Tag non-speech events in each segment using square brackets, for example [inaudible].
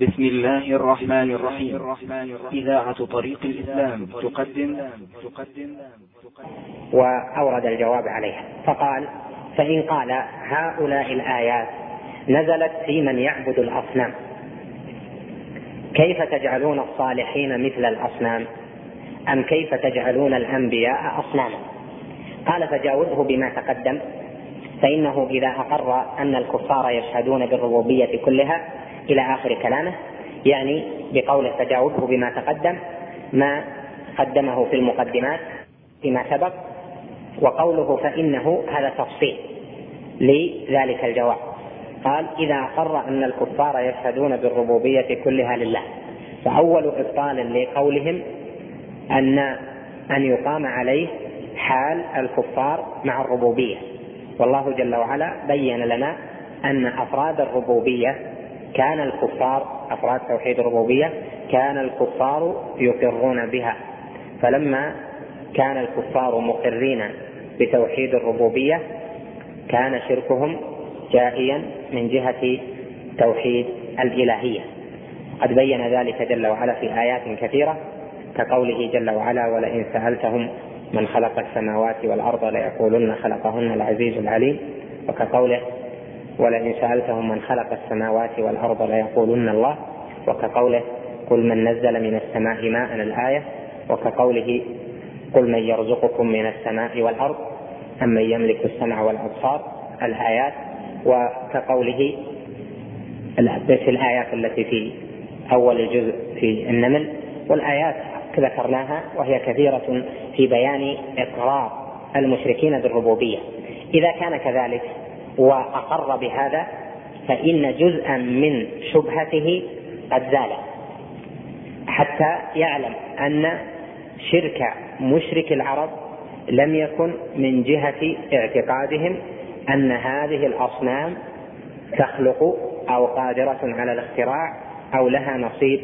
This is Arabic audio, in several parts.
بسم الله الرحمن الرحيم. إذاعة طريق الإسلام تقدم. تقدم. وأورد الجواب عليها. فقال فإن قال هؤلاء الآيات نزلت في من يعبد الأصنام. كيف تجعلون الصالحين مثل الأصنام؟ أم كيف تجعلون الأنبياء أصناما؟ قال فجاوزه بما تقدم. فإنه إذا أقر أن الكفار يشهدون بالربوبية كلها إلى آخر كلامه يعني بقوله تجاوزه بما تقدم ما قدمه في المقدمات فيما سبق وقوله فإنه هذا تفصيل لذلك الجواب. قال إذا أقر أن الكفار يشهدون بالربوبية كلها لله فأول إبطال لقولهم أن أن يقام عليه حال الكفار مع الربوبية. والله جل وعلا بين لنا أن أفراد الربوبية كان الكفار أفراد توحيد الربوبية كان الكفار يقرون بها. فلما كان الكفار مقرين بتوحيد الربوبية كان شركهم جاهيا من جهة توحيد الإلهية. قد بين ذلك جل وعلا في آيات كثيرة كقوله جل وعلا ولئن سألتهم من خلق السماوات والأرض ليقولن خلقهن العزيز العليم وكقوله ولئن سألتهم من خلق السماوات والأرض ليقولن الله. وكقوله قل من نزل من السماء ماء الآية. وكقوله قل من يرزقكم من السماء والأرض. أم من يملك السمع والأبصار. الآيات. وكقوله في الآيات التي في أول الجزء في النمل. والآيات ذكرناها وهي كثيرة في بيان إقرار المشركين بالربوبية. إذا كان كذلك وأقر بهذا فإن جزءا من شبهته قد زال. حتى يعلم أن شرك مشرك العرب لم يكن من جهة اعتقادهم أن هذه الأصنام تخلق أو قادرة على الاختراع أو لها نصيب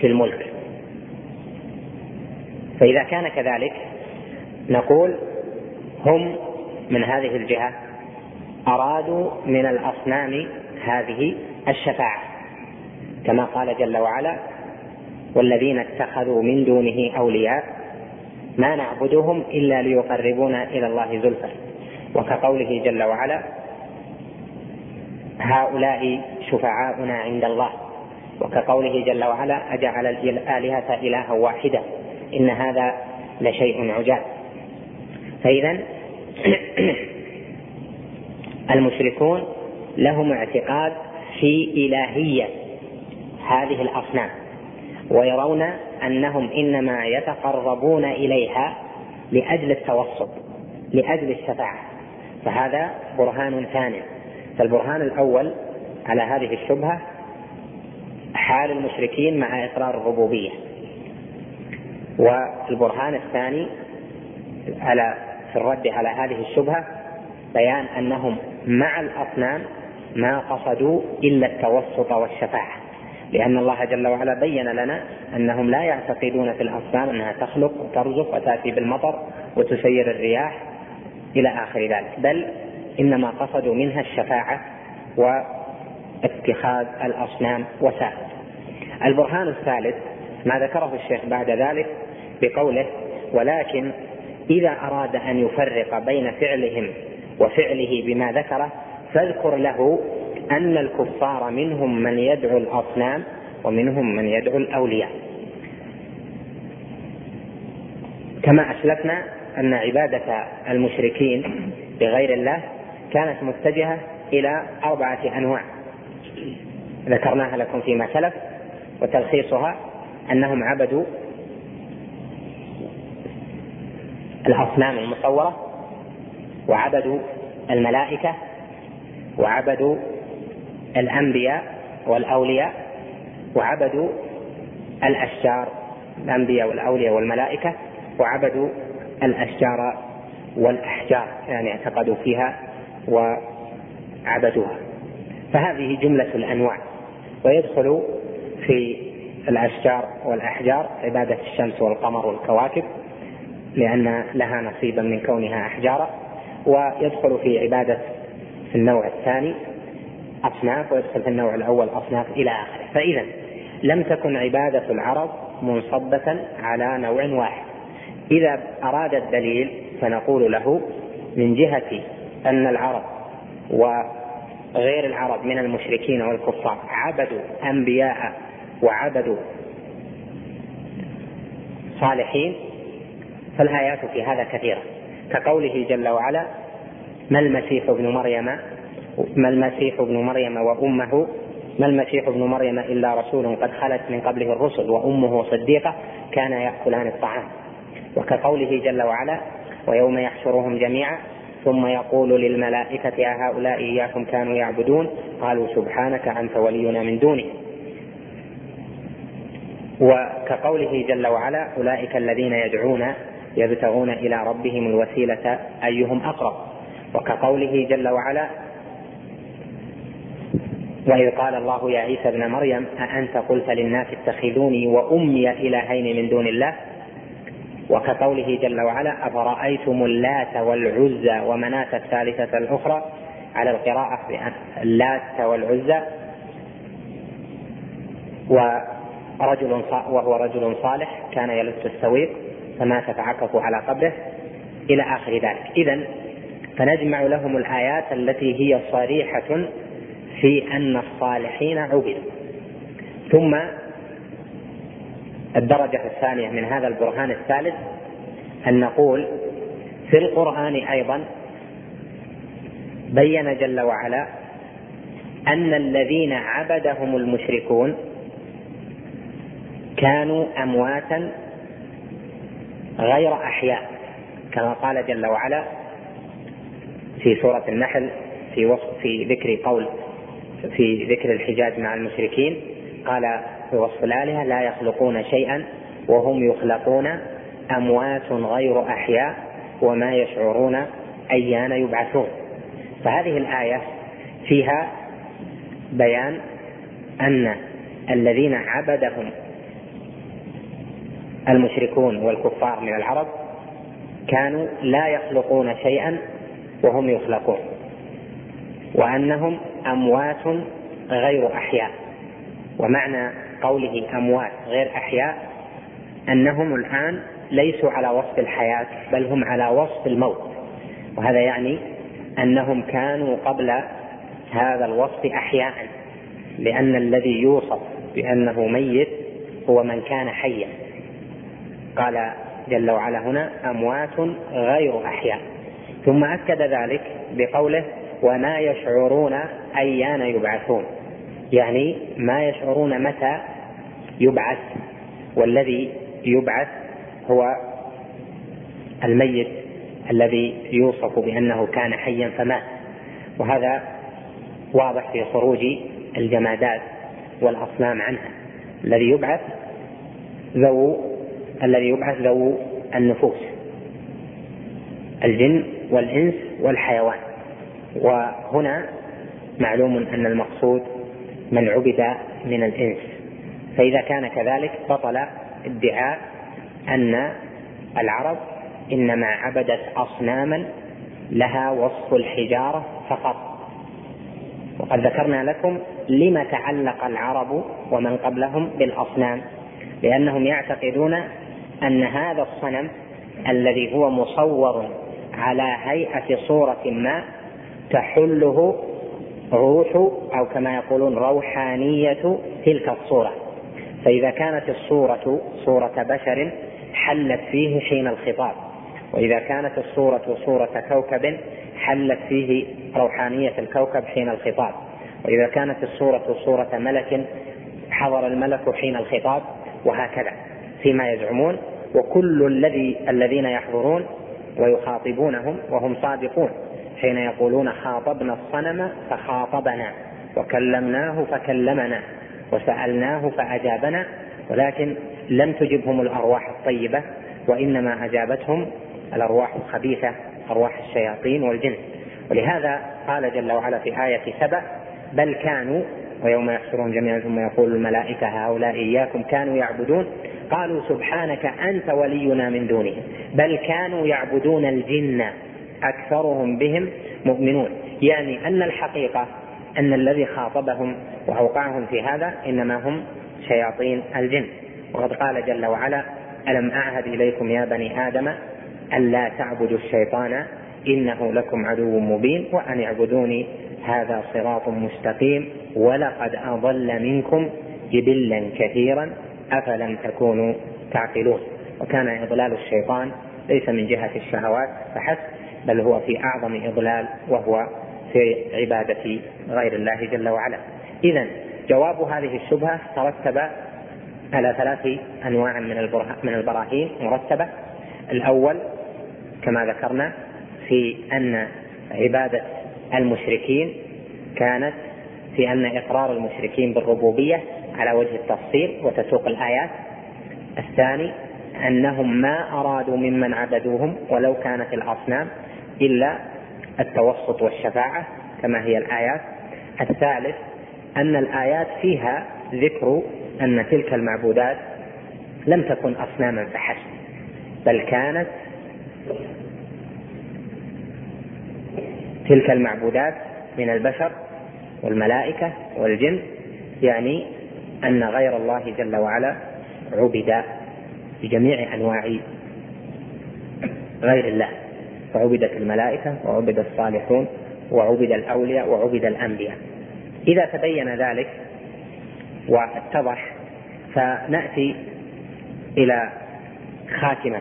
في الملك. فإذا كان كذلك نقول هم من هذه الجهة. أرادوا من الأصنام هذه الشفاعة كما قال جل وعلا والذين اتخذوا من دونه أولياء ما نعبدهم إلا ليقربونا إلى الله زلفى. وكقوله جل وعلا هؤلاء شفعاؤنا عند الله. وكقوله جل وعلا أجعل الآلهة إلها واحدة إن هذا لشيء عجاب. فإذا [clears throat] المشركون لهم اعتقاد في إلهية هذه الأصنام ويرون أنهم إنما يتقربون إليها لأجل التوسط لأجل الشفاعة فهذا برهان ثاني فالبرهان الأول على هذه الشبهة حال المشركين مع إقرار الربوبية. والبرهان الثاني على في الرد على هذه الشبهة بيان أنهم مع الأصنام ما قصدوا إلا التوسط والشفاعة لأن الله جل وعلا بين لنا أنهم لا يعتقدون في الأصنام أنها تخلق وترزق وتأتي بالمطر وتسير الرياح إلى آخر ذلك بل إنما قصدوا منها الشفاعة واتخاذ الأصنام وسائل. البرهان الثالث ما ذكره الشيخ بعد ذلك بقوله ولكن إذا أراد أن يفرق بين فعلهم وفعله بما ذكره فاذكر له أن الكفار منهم من يدعو الأصنام ومنهم من يدعو الأولياء. كما أسلفنا أن عبادة المشركين بغير الله كانت متجهة إلى أربعة أنواع. ذكرناها لكم فيما سلف وتلخيصها أنهم عبدوا الأصنام المصورة وعبدوا الملائكة وعبدوا الأنبياء والأولياء وعبدوا الأشجار الأنبياء والأولياء والملائكة وعبدوا الأشجار والأحجار يعني اعتقدوا فيها وعبدوها. فهذه جملة الأنواع. ويدخل في الأشجار والأحجار عبادة الشمس والقمر والكواكب لأن لها نصيبا من كونها أحجارا. ويدخل في عبادة في النوع الثاني أصناف ويدخل في النوع الأول أصناف إلى آخره. فإذا لم تكن عبادة العرب منصبة على نوع واحد. إذا أراد الدليل فنقول له من جهة أن العرب وغير العرب من المشركين والكفار عبدوا أنبياء وعبدوا صالحين فالآيات في هذا كثيرة. كقوله جل وعلا ما المسيح ابن مريم ما المسيح ابن مريم وأمه ما المسيح ابن مريم إلا رسول قد خلت من قبله الرسل وأمه صديقة كان يأكلان الطعام. وكقوله جل وعلا ويوم يحشرهم جميعا ثم يقول للملائكة أهؤلاء إياكم كانوا يعبدون؟ قالوا سبحانك أنت ولينا من دونه. وكقوله جل وعلا أولئك الذين يدعون يبتغون إلى ربهم الوسيلة أيهم أقرب. وكقوله جل وعلا وإذ قال الله يا عيسى ابن مريم أأنت قلت للناس اتخذوني وأمي إلهين من دون الله؟ وكقوله جل وعلا أفرأيتم اللات والعزى ومناة الثالثة الأخرى؟ على القراءة اللات والعزى. ورجل وهو رجل صالح كان يلت السويق. فمات فعكفوا على قبره إلى آخر ذلك. إذا فنجمع لهم الآيات التي هي صريحة في أن الصالحين عبدوا. ثم الدرجة الثانية من هذا البرهان الثالث أن نقول في القرآن أيضا بين جل وعلا أن الذين عبدهم المشركون كانوا أمواتا غير أحياء كما قال جل وعلا في سورة النحل في وصف في ذكر قول في ذكر الحجاج مع المشركين قال في وصف الآلهة لا يخلقون شيئا وهم يخلقون أموات غير أحياء وما يشعرون أيان يبعثون. فهذه الآية فيها بيان أن الذين عبدهم المشركون والكفار من العرب كانوا لا يخلقون شيئا وهم يخلقون وأنهم أموات غير أحياء. ومعنى قوله أموات غير أحياء أنهم الآن ليسوا على وصف الحياة بل هم على وصف الموت. وهذا يعني أنهم كانوا قبل هذا الوصف أحياء لأن الذي يوصف بأنه ميت هو من كان حيا. قال جل وعلا هنا أموات غير أحياء. ثم أكد ذلك بقوله وما يشعرون أيان يبعثون. يعني ما يشعرون متى يبعث والذي يبعث هو الميت الذي يوصف بأنه كان حيا فمات. وهذا واضح في خروج الجمادات والأصنام عنها الذي يبعث ذو الذي يبعث ذو النفوس الجن والإنس والحيوان. وهنا معلوم أن المقصود من عبد من الإنس. فإذا كان كذلك بطل ادعاء أن العرب إنما عبدت أصناما لها وصف الحجارة فقط. وقد ذكرنا لكم لما تعلق العرب ومن قبلهم بالأصنام لأنهم يعتقدون أن هذا الصنم الذي هو مصور على هيئة صورة ما تحله روح أو كما يقولون روحانية تلك الصورة. فإذا كانت الصورة صورة بشر حلت فيه حين الخطاب وإذا كانت الصورة صورة كوكب حلت فيه روحانية الكوكب حين الخطاب وإذا كانت الصورة صورة ملك حضر الملك حين الخطاب وهكذا. فيما يزعمون وكل الذي الذين يحضرون ويخاطبونهم وهم صادقون حين يقولون خاطبنا الصنم فخاطبنا وكلمناه فكلمنا وسألناه فأجابنا ولكن لم تجبهم الأرواح الطيبة وإنما أجابتهم الأرواح الخبيثة أرواح الشياطين والجن. ولهذا قال جل وعلا في آية سبع بل كانوا ويوم يحشرون جميعا ثم يقول الملائكة هؤلاء إياكم كانوا يعبدون. قالوا سبحانك أنت ولينا من دونهم. بل كانوا يعبدون الجن. أكثرهم بهم مؤمنون. يعني أن الحقيقة أن الذي خاطبهم وأوقعهم في هذا إنما هم شياطين الجن. وقد قال جل وعلا ألم أعهد إليكم يا بني آدم ألا تعبدوا الشيطان إنه لكم عدو مبين وأن اعبدوني هذا صراط مستقيم ولقد أضل منكم جبلا كثيرا أفلم تكونوا تعقلون. وكان إضلال الشيطان ليس من جهة الشهوات فحسب بل هو في أعظم إضلال وهو في عبادة غير الله جل وعلا. إذا جواب هذه الشبهة ترتب على ثلاث أنواع من من البراهين. مرتبة الأول كما ذكرنا في أن عبادة المشركين كانت في أن إقرار المشركين بالربوبية على وجه التفصيل وتسوق الآيات. الثاني أنهم ما أرادوا ممن عبدوهم ولو كانت الأصنام إلا التوسط والشفاعة كما هي الآيات. الثالث أن الآيات فيها ذكر أن تلك المعبودات لم تكن أصناما فحسب بل كانت تلك المعبودات من البشر والملائكة والجن يعني أن غير الله جل وعلا عبد بجميع أنواع غير الله. فعبدت الملائكة وعبد الصالحون وعبد الأولياء وعبد الأنبياء. إذا تبين ذلك واتضح فنأتي إلى خاتمة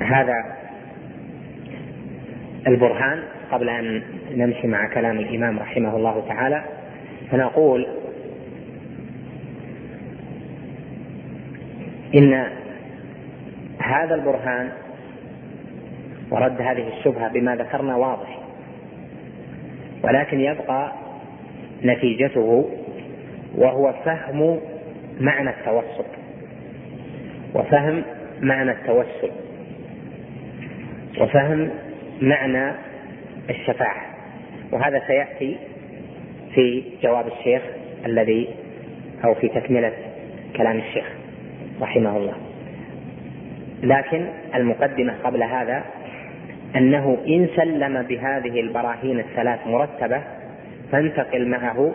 هذا البرهان. قبل أن نمشي مع كلام الإمام رحمه الله تعالى فنقول إن هذا البرهان ورد هذه الشبهة بما ذكرنا واضح ولكن يبقى نتيجته وهو فهم معنى التوسط وفهم معنى التوسل وفهم معنى الشفاعة. وهذا سيأتي في جواب الشيخ الذي أو في تكملة كلام الشيخ. رحمه الله. لكن المقدمة قبل هذا أنه إن سلم بهذه البراهين الثلاث مرتبة فانتقل معه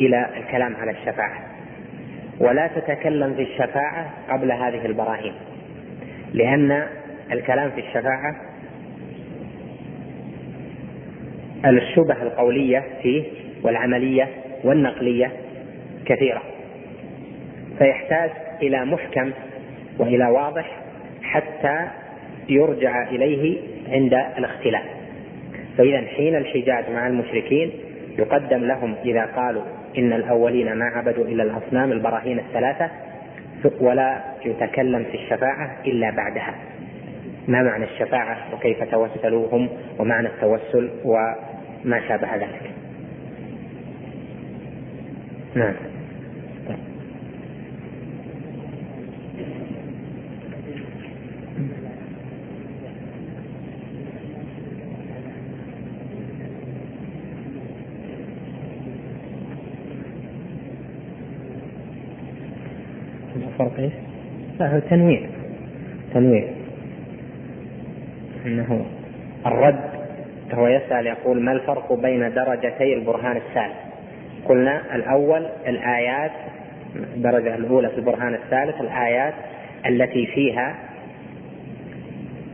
إلى الكلام على الشفاعة. ولا تتكلم في الشفاعة قبل هذه البراهين لأن الكلام في الشفاعة الشبه القولية فيه والعملية والنقلية كثيرة. فيحتاج إلى محكم وإلى واضح حتى يرجع إليه عند الاختلاف. فإذا حين الحجاج مع المشركين يقدم لهم إذا قالوا إن الأولين ما عبدوا إلا الأصنام البراهين الثلاثة ولا يتكلم في الشفاعة إلا بعدها. ما معنى الشفاعة وكيف توسلوهم ومعنى التوسل وما شابه ذلك؟ نعم. الفرق إيش؟ لا هو تنوير تنوير إنه الرد هو يسأل يقول ما الفرق بين درجتي البرهان الثالث؟ قلنا الأول الآيات الدرجة الأولى في البرهان الثالث الآيات التي فيها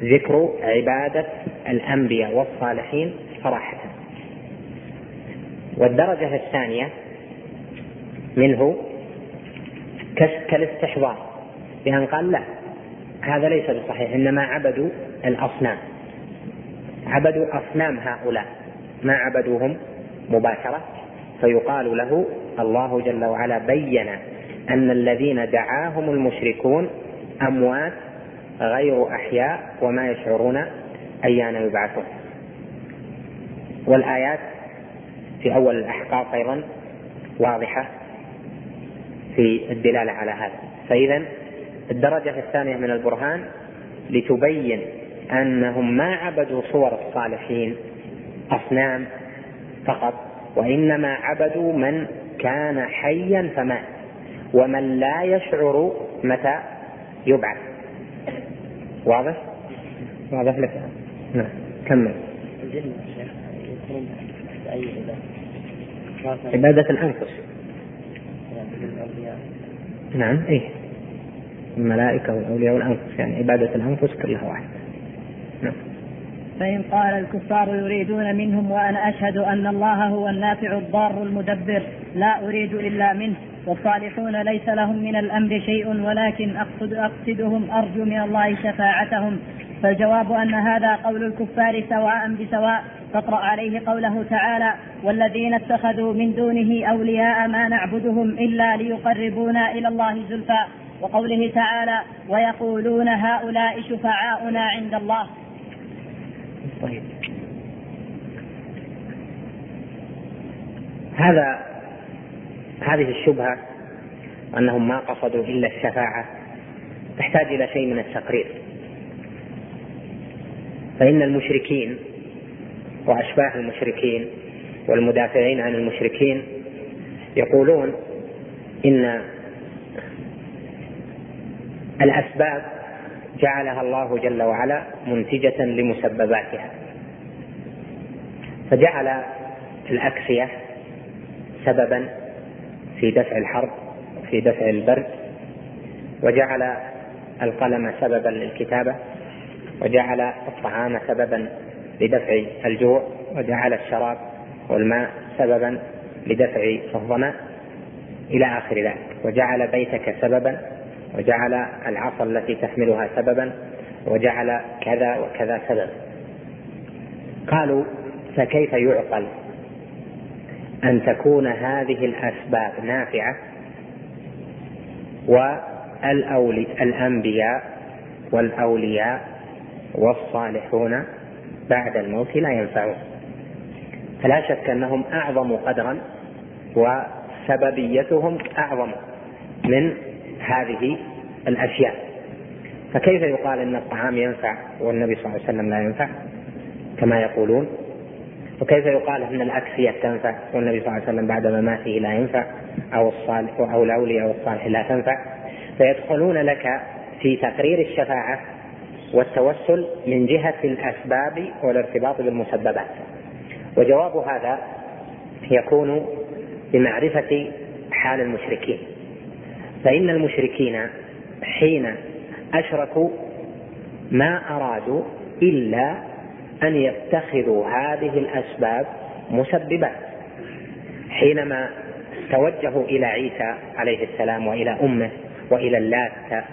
ذكر عبادة الأنبياء والصالحين صراحة والدرجة الثانية منه كالاستحضار بأن قال لا. هذا ليس بصحيح إنما عبدوا الأصنام. عبدوا أصنام هؤلاء. ما عبدوهم؟ مباشرة. فيقال له الله جل وعلا بين أن الذين دعاهم المشركون أموات غير أحياء وما يشعرون أيان يبعثون. والآيات في أول الأحقاف أيضا واضحة. في الدلالة على هذا. فإذا الدرجة الثانية من البرهان لتبين أنهم ما عبدوا صور الصالحين أصنام فقط وإنما عبدوا من كان حيا فمات ومن لا يشعر متى يبعث. واضح؟ واضح لك؟ نعم كمل. عبادة الأنفس. نعم إيه. الملائكة والأولياء والأنفس يعني عبادة الأنفس كلها واحد نعم. فإن قال الكفار يريدون منهم وأنا أشهد أن الله هو النافع الضار المدبر لا أريد إلا منه والصالحون ليس لهم من الأمر شيء ولكن أقصد أقصدهم أرجو من الله شفاعتهم. فالجواب أن هذا قول الكفار سواء بسواء فاقرأ عليه قوله تعالى والذين اتخذوا من دونه أولياء ما نعبدهم إلا ليقربونا إلى الله زلفى. وقوله تعالى ويقولون هؤلاء شفعاؤنا عند الله. طيب. هذا هذه الشبهة أنهم ما قصدوا إلا الشفاعة تحتاج إلى شيء من التقرير. فإن المشركين وأشباه المشركين والمدافعين عن المشركين يقولون إن الأسباب جعلها الله جل وعلا منتجة لمسبباتها. فجعل الأكسية سببا في دفع الحرب في دفع البرد وجعل القلم سببا للكتابة. وجعل الطعام سببا لدفع الجوع وجعل الشراب والماء سببا لدفع الظمأ إلى آخر ذلك. وجعل بيتك سببا وجعل العصا التي تحملها سببا وجعل كذا وكذا سببا. قالوا فكيف يعقل أن تكون هذه الأسباب نافعة والأولي الأنبياء والأولياء والصالحون بعد الموت لا ينفعون. فلا شك أنهم أعظم قدرا وسببيتهم أعظم من هذه الأشياء. فكيف يقال أن الطعام ينفع والنبي صلى الله عليه وسلم لا ينفع؟ كما يقولون. وكيف يقال أن الأكسية تنفع والنبي صلى الله عليه وسلم بعد مماته لا ينفع؟ أو الصالح أو الأولياء أو الصالح لا تنفع. فيدخلون لك في تقرير الشفاعة والتوسل من جهة الأسباب والارتباط بالمسببات. وجواب هذا يكون بمعرفة حال المشركين. فإن المشركين حين أشركوا ما أرادوا إلا أن يتخذوا هذه الأسباب مسببات. حينما توجهوا إلى عيسى عليه السلام وإلى أمه وإلى اللات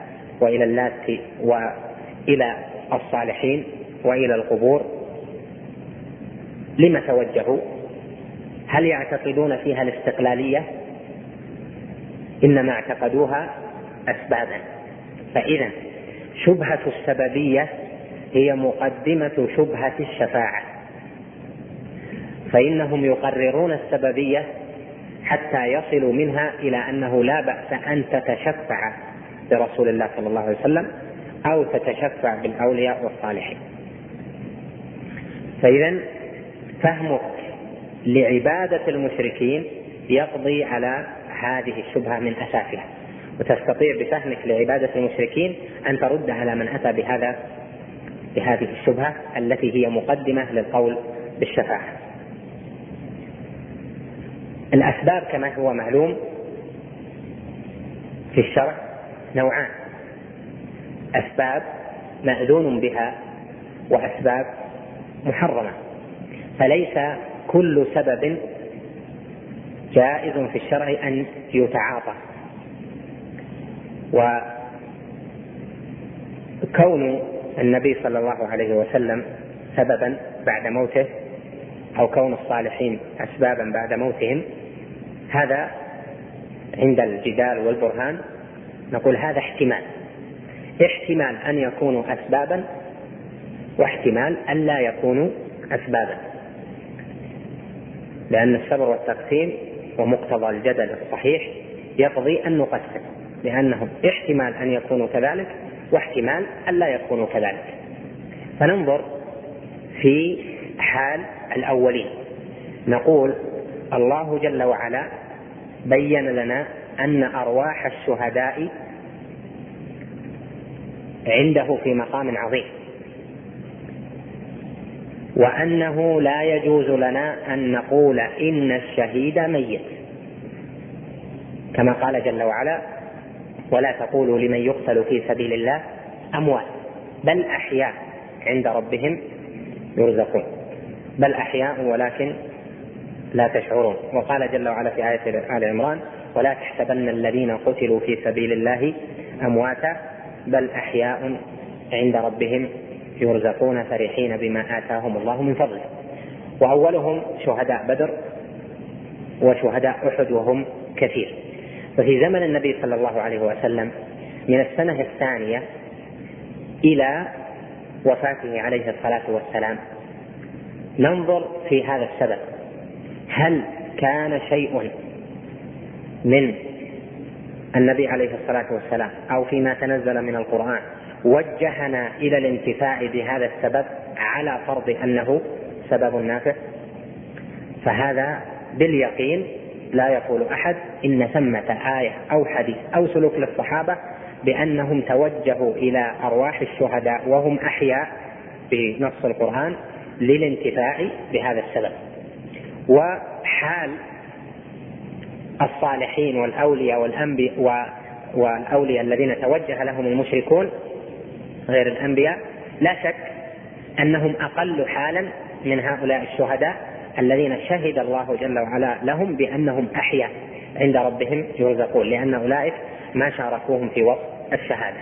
وإلى اللات وإلى الصالحين وإلى القبور. لم توجهوا؟ هل يعتقدون فيها الاستقلالية؟ إنما اعتقدوها أسبابا. فإذا شبهة السببية هي مقدمة شبهة الشفاعة. فإنهم يقررون السببية حتى يصلوا منها إلى أنه لا بأس أن تتشفع برسول الله صلى الله عليه وسلم. أو تتشفع بالأولياء والصالحين. فإذا فهمك لعبادة المشركين يقضي على هذه الشبهة من أساسها وتستطيع بفهمك لعبادة المشركين أن ترد على من أتى بهذا بهذه الشبهة التي هي مقدمة للقول بالشفاعة. الأسباب كما هو معلوم في الشرع نوعان. أسباب مأذون بها وأسباب محرمة. فليس كل سبب جائز في الشرع أن يتعاطى. وكون النبي صلى الله عليه وسلم سببا بعد موته أو كون الصالحين أسبابا بعد موتهم هذا عند الجدال والبرهان نقول هذا احتمال. احتمال أن يكونوا أسبابا واحتمال أن لا يكونوا أسبابا. لأن الصبر والتقسيم ومقتضى الجدل الصحيح يقضي أن نقسم لأنهم احتمال أن يكونوا كذلك واحتمال أن لا يكونوا كذلك. فننظر في حال الأولين. نقول الله جل وعلا بين لنا أن أرواح الشهداء عنده في مقام عظيم. وأنه لا يجوز لنا أن نقول إن الشهيد ميت. كما قال جل وعلا ولا تقولوا لمن يقتل في سبيل الله أموات بل أحياء عند ربهم يرزقون. بل أحياء ولكن لا تشعرون. وقال جل وعلا في آية آل عمران ولا تحسبن الذين قتلوا في سبيل الله أمواتا بل أحياء عند ربهم يرزقون فرحين بما آتاهم الله من فضله. وأولهم شهداء بدر وشهداء أحد وهم كثير. وفي زمن النبي صلى الله عليه وسلم من السنة الثانية إلى وفاته عليه الصلاة والسلام ننظر في هذا السبب. هل كان شيء من النبي عليه الصلاة والسلام أو فيما تنزل من القرآن. وجهنا إلى الانتفاع بهذا السبب على فرض أنه سبب نافع. فهذا باليقين لا يقول أحد إن ثمة آية أو حديث أو سلوك للصحابة بأنهم توجهوا إلى أرواح الشهداء وهم أحياء بنص القرآن للانتفاع بهذا السبب. وحال الصالحين والأولياء والأنبياء والأولياء الذين توجه لهم المشركون غير الأنبياء لا شك أنهم أقل حالا من هؤلاء الشهداء الذين شهد الله جل وعلا لهم بأنهم أحياء عند ربهم يرزقون لأن أولئك ما شاركوهم في وصف الشهادة.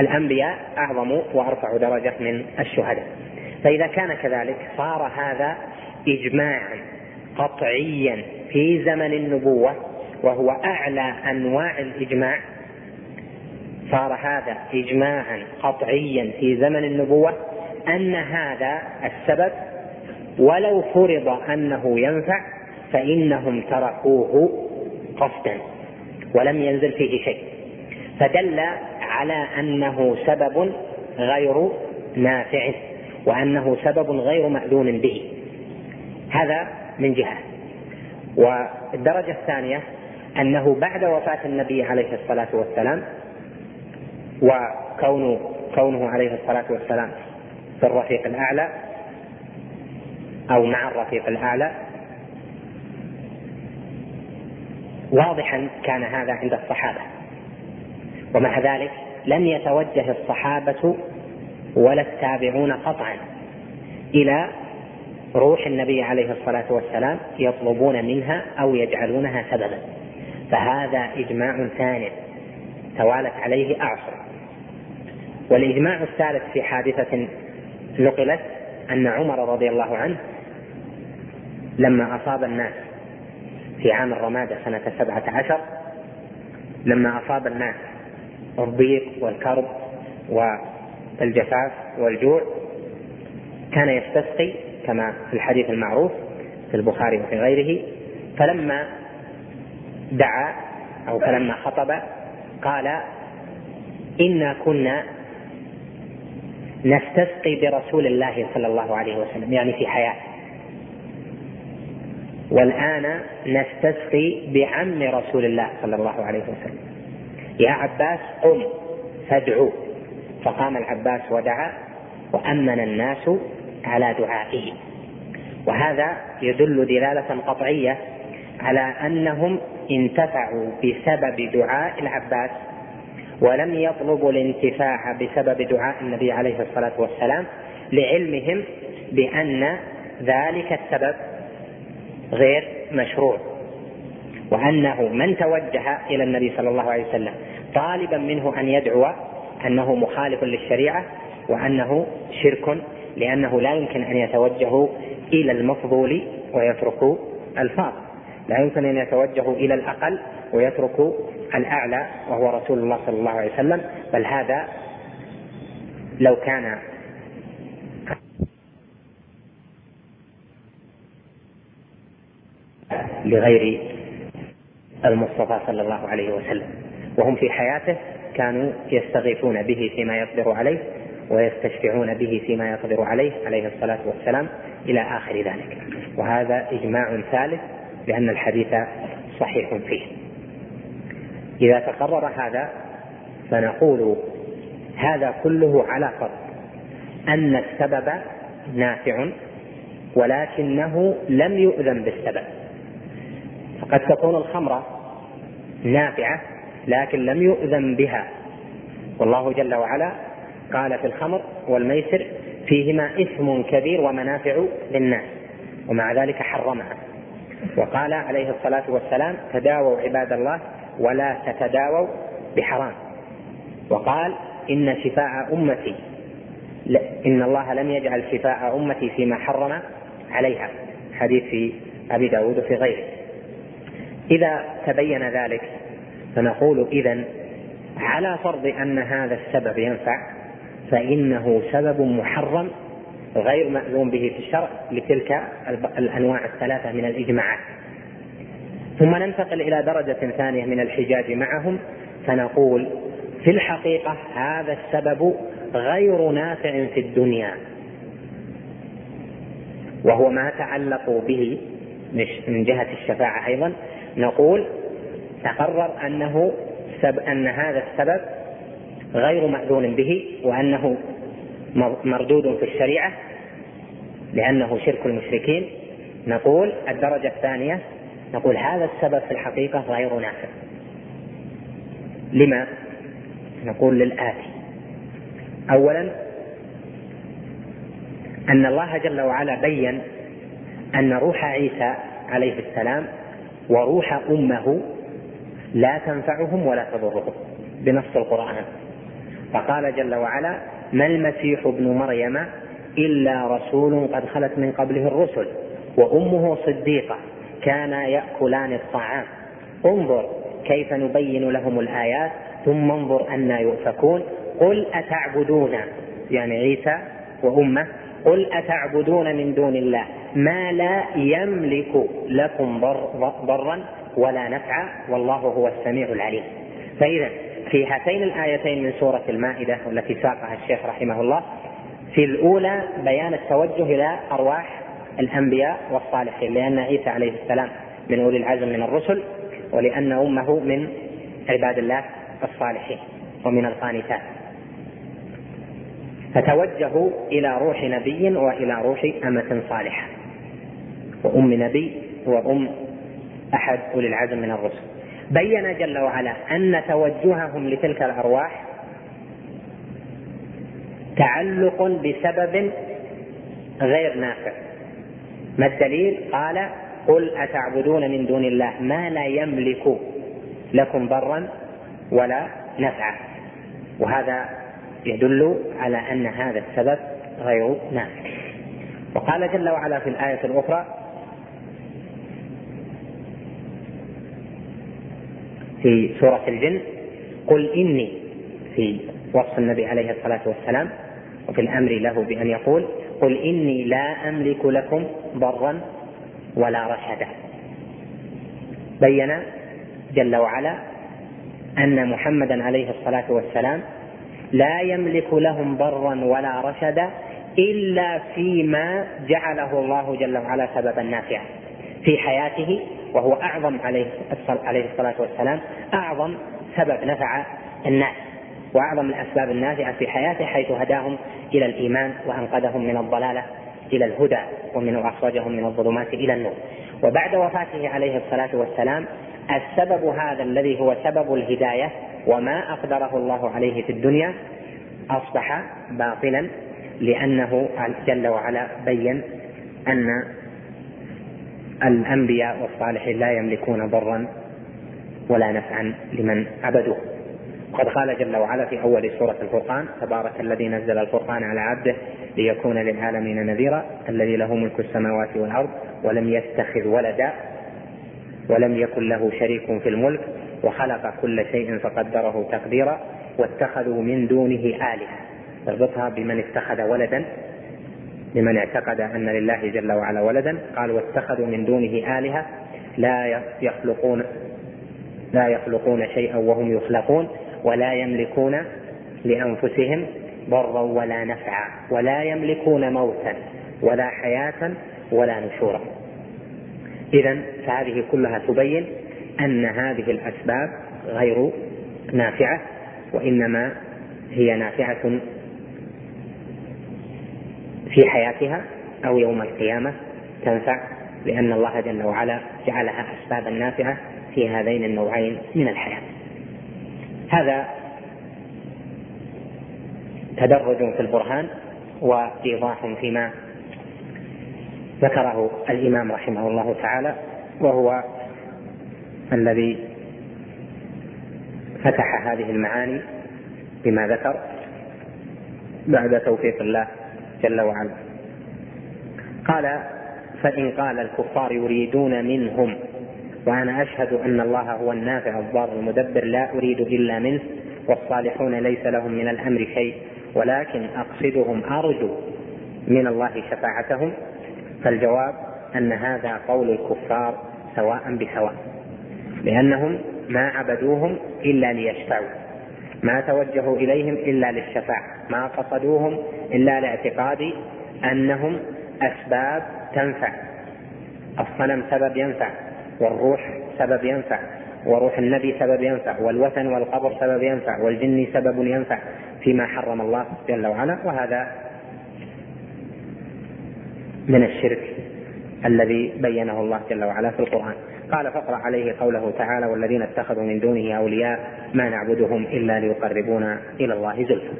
الأنبياء أعظم وأرفع درجة من الشهداء. فإذا كان كذلك صار هذا إجماعا قطعيا في زمن النبوة وهو أعلى أنواع الإجماع صار هذا إجماعا قطعيا في زمن النبوة أن هذا السبب ولو فرض أنه ينفع فإنهم تركوه قصدا ولم ينزل فيه شيء. فدل على أنه سبب غير نافع وأنه سبب غير مأذون به. هذا من جهة. والدرجة الثانية أنه بعد وفاة النبي عليه الصلاة والسلام وكون كونه عليه الصلاة والسلام في الرفيق الأعلى أو مع الرفيق الأعلى واضحا كان هذا عند الصحابة. ومع ذلك لم يتوجه الصحابة ولا التابعون قطعا إلى روح النبي عليه الصلاة والسلام يطلبون منها أو يجعلونها سببا. فهذا إجماع ثاني توالت عليه أعصر. والإجماع الثالث في حادثة نقلت أن عمر رضي الله عنه لما أصاب الناس في عام الرمادة سنة سبعة عشر لما أصاب الناس الضيق والكرب والجفاف والجوع كان يستسقي كما في الحديث المعروف في البخاري وفي غيره فلما دعا أو فلما خطب قال إنا كنا نستسقي برسول الله صلى الله عليه وسلم. يعني في حياته والآن نستسقي بعم رسول الله صلى الله عليه وسلم. يا عباس قم فادعوه فقام العباس ودعا وأمن الناس على دعائه وهذا يدل دلالة قطعية على أنهم انتفعوا بسبب دعاء العباس ولم يطلبوا الانتفاع بسبب دعاء النبي عليه الصلاة والسلام لعلمهم بأن ذلك السبب غير مشروع. وأنه من توجه إلى النبي صلى الله عليه وسلم طالبا منه أن يدعو أنه مخالف للشريعة وأنه شرك لأنه لا يمكن أن يتوجهوا إلى المفضول ويتركوا الفاضل. لا يمكن أن يتوجهوا إلى الأقل ويتركوا الأعلى وهو رسول الله صلى الله عليه وسلم. بل هذا لو كان لغير المصطفى صلى الله عليه وسلم. وهم في حياته كانوا يستغيثون به فيما يقدر عليه. ويستشفعون به فيما يقدر عليه عليه الصلاة والسلام إلى آخر ذلك. وهذا إجماع ثالث لأن الحديث صحيح فيه. إذا تقرر هذا فنقول هذا كله على فرض أن السبب نافع ولكنه لم يؤذن بالسبب. فقد تكون الخمر نافعة لكن لم يؤذن بها. والله جل وعلا قال في الخمر والميسر فيهما إثم كبير ومنافع للناس ومع ذلك حرمها. وقال عليه الصلاة والسلام تداووا عباد الله ولا تتداووا بحرام وقال إن شفاء أمتي إن الله لم يجعل شفاء أمتي فيما حرم عليها حديث في أبي داود وفي غيره. إذا تبين ذلك فنقول إذا على فرض أن هذا السبب ينفع فإنه سبب محرم غير مأذون به في الشرع لتلك الأنواع الثلاثة من الإجماعات. ثم ننتقل إلى درجة ثانية من الحجاج معهم فنقول في الحقيقة هذا السبب غير نافع في الدنيا. وهو ما تعلقوا به من جهة الشفاعة أيضا. نقول تقرر أنه سب أن هذا السبب غير مأذون به وأنه مردود في الشريعة لأنه شرك المشركين. نقول الدرجة الثانية نقول هذا السبب في الحقيقة غير نافع. لما؟ نقول للآتي. أولا أن الله جل وعلا بين أن روح عيسى عليه السلام وروح أمه لا تنفعهم ولا تضرهم بنص القرآن. فقال جل وعلا ما المسيح ابن مريم إلا رسول قد خلت من قبله الرسل وأمه صديقة كانا يأكلان الطعام. انظر كيف نبين لهم الآيات ثم انظر أنا يؤفكون. قل أتعبدون يعني عيسى وأمه قل أتعبدون من دون الله ما لا يملك لكم ضرا ولا نفعا والله هو السميع العليم. فإذا في هاتين الآيتين من سورة المائدة والتي ساقها الشيخ رحمه الله. في الأولى بيان التوجه إلى أرواح الأنبياء والصالحين لأن عيسى عليه السلام من أولي العزم من الرسل ولأن أمه من عباد الله الصالحين ومن القانتات. فتوجهوا إلى روح نبي وإلى روح أمة صالحة وأم نبي وأم أحد أولي العزم من الرسل. بين جل وعلا أن توجههم لتلك الأرواح تعلق بسبب غير نافع. ما الدليل؟ قال قل أتعبدون من دون الله ما لا يملك لكم ضرا ولا نفعا. وهذا يدل على أن هذا السبب غير نافع. وقال جل وعلا في الآية الأخرى في سورة الجن قل إني في وصف النبي عليه الصلاة والسلام وفي الأمر له بأن يقول قل إني لا أملك لكم ضرا ولا رشدا. بين جل وعلا أن محمدا عليه الصلاة والسلام لا يملك لهم ضرا ولا رشدا إلا فيما جعله الله جل وعلا سببا نافعا في حياته وهو أعظم عليه عليه الصلاة والسلام أعظم سبب نفع الناس وأعظم الأسباب النافعة في حياته حيث هداهم إلى الإيمان وأنقذهم من الضلالة إلى الهدى ومن وأخرجهم من الظلمات إلى النور. وبعد وفاته عليه الصلاة والسلام السبب هذا الذي هو سبب الهداية وما أقدره الله عليه في الدنيا أصبح باطلا لأنه جل وعلا بين أن الأنبياء والصالحين لا يملكون ضرا ولا نفعا لمن عبدوه. وقد قال جل وعلا في أول سورة الفرقان تبارك الذي نزل الفرقان على عبده ليكون للعالمين نذيرا الذي له ملك السماوات والأرض ولم يتخذ ولدا ولم يكن له شريك في الملك وخلق كل شيء فقدره تقديرا واتخذوا من دونه آلهة. اربطها بمن اتخذ ولدا لمن اعتقد أن لله جل وعلا ولدا. قال واتخذوا من دونه آلهة لا يخلقون لا يخلقون شيئا وهم يخلقون ولا يملكون لأنفسهم ضرا ولا نفعا ولا يملكون موتا ولا حياة ولا نشورا. إذا فهذه كلها تبين أن هذه الأسباب غير نافعة وإنما هي نافعة في حياتها أو يوم القيامة تنفع لأن الله جل وعلا جعلها أسبابا نافعة في هذين النوعين من الحياة. هذا تدرج في البرهان وإيضاح فيما ذكره الإمام رحمه الله تعالى وهو الذي فتح هذه المعاني بما ذكر. بعد توفيق الله جل وعلا. قال فإن قال الكفار يريدون منهم وأنا أشهد أن الله هو النافع الضار المدبر لا أريد إلا منه والصالحون ليس لهم من الأمر شيء ولكن أقصدهم أرجو من الله شفاعتهم. فالجواب أن هذا قول الكفار سواء بسواء لأنهم ما عبدوهم إلا ليشفعوا. ما توجهوا إليهم إلا للشفاعة ما قصدوهم إلا لاعتقاد أنهم أسباب تنفع. الصنم سبب ينفع والروح سبب ينفع وروح النبي سبب ينفع والوثن والقبر سبب ينفع والجن سبب ينفع فيما حرم الله جل وعلا وهذا من الشرك الذي بينه الله جل وعلا في القرآن. قال فاقرأ عليه قوله تعالى والذين اتخذوا من دونه أولياء ما نعبدهم إلا ليقربونا إلى الله زلفى.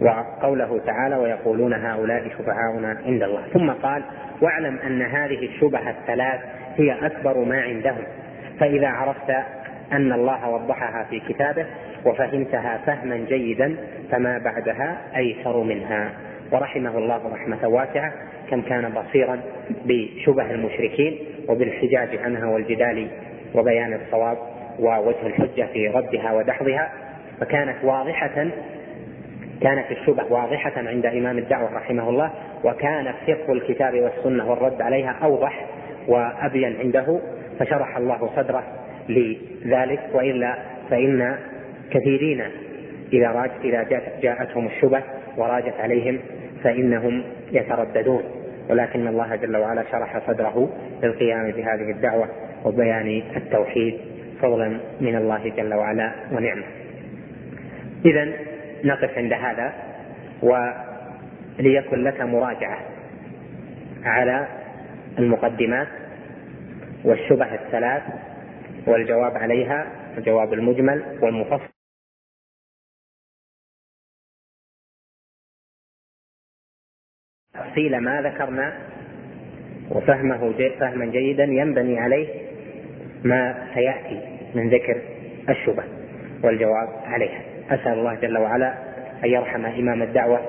وقوله تعالى ويقولون هؤلاء شفعاؤنا عند الله. ثم قال واعلم أن هذه الشبه الثلاث هي أكبر ما عندهم. فإذا عرفت أن الله وضحها في كتابه وفهمتها فهما جيدا فما بعدها أيسر منها. ورحمه الله رحمة واسعة. كم كان بصيرا بشبه المشركين وبالحجاج عنها والجدال وبيان الصواب ووجه الحجة في ردها ودحضها فكانت واضحة كانت الشبه واضحة عند إمام الدعوة رحمه الله وكان فقه الكتاب والسنة والرد عليها أوضح وأبين عنده فشرح الله صدره لذلك وإلا فإن كثيرين إذا راج إذا جاءتهم الشبه وراجت عليهم فإنهم يترددون ولكن الله جل وعلا شرح صدره للقيام بهذه الدعوة وبيان التوحيد فضلا من الله جل وعلا ونعمة. إذا نقف عند هذا وليكن لك مراجعة على المقدمات والشبه الثلاث والجواب عليها الجواب المجمل والمفصل تفصيل ما ذكرنا وفهمه فهما جيدا ينبني عليه ما سيأتي من ذكر الشبه والجواب عليها. أسأل الله جل وعلا أن يرحم إمام الدعوة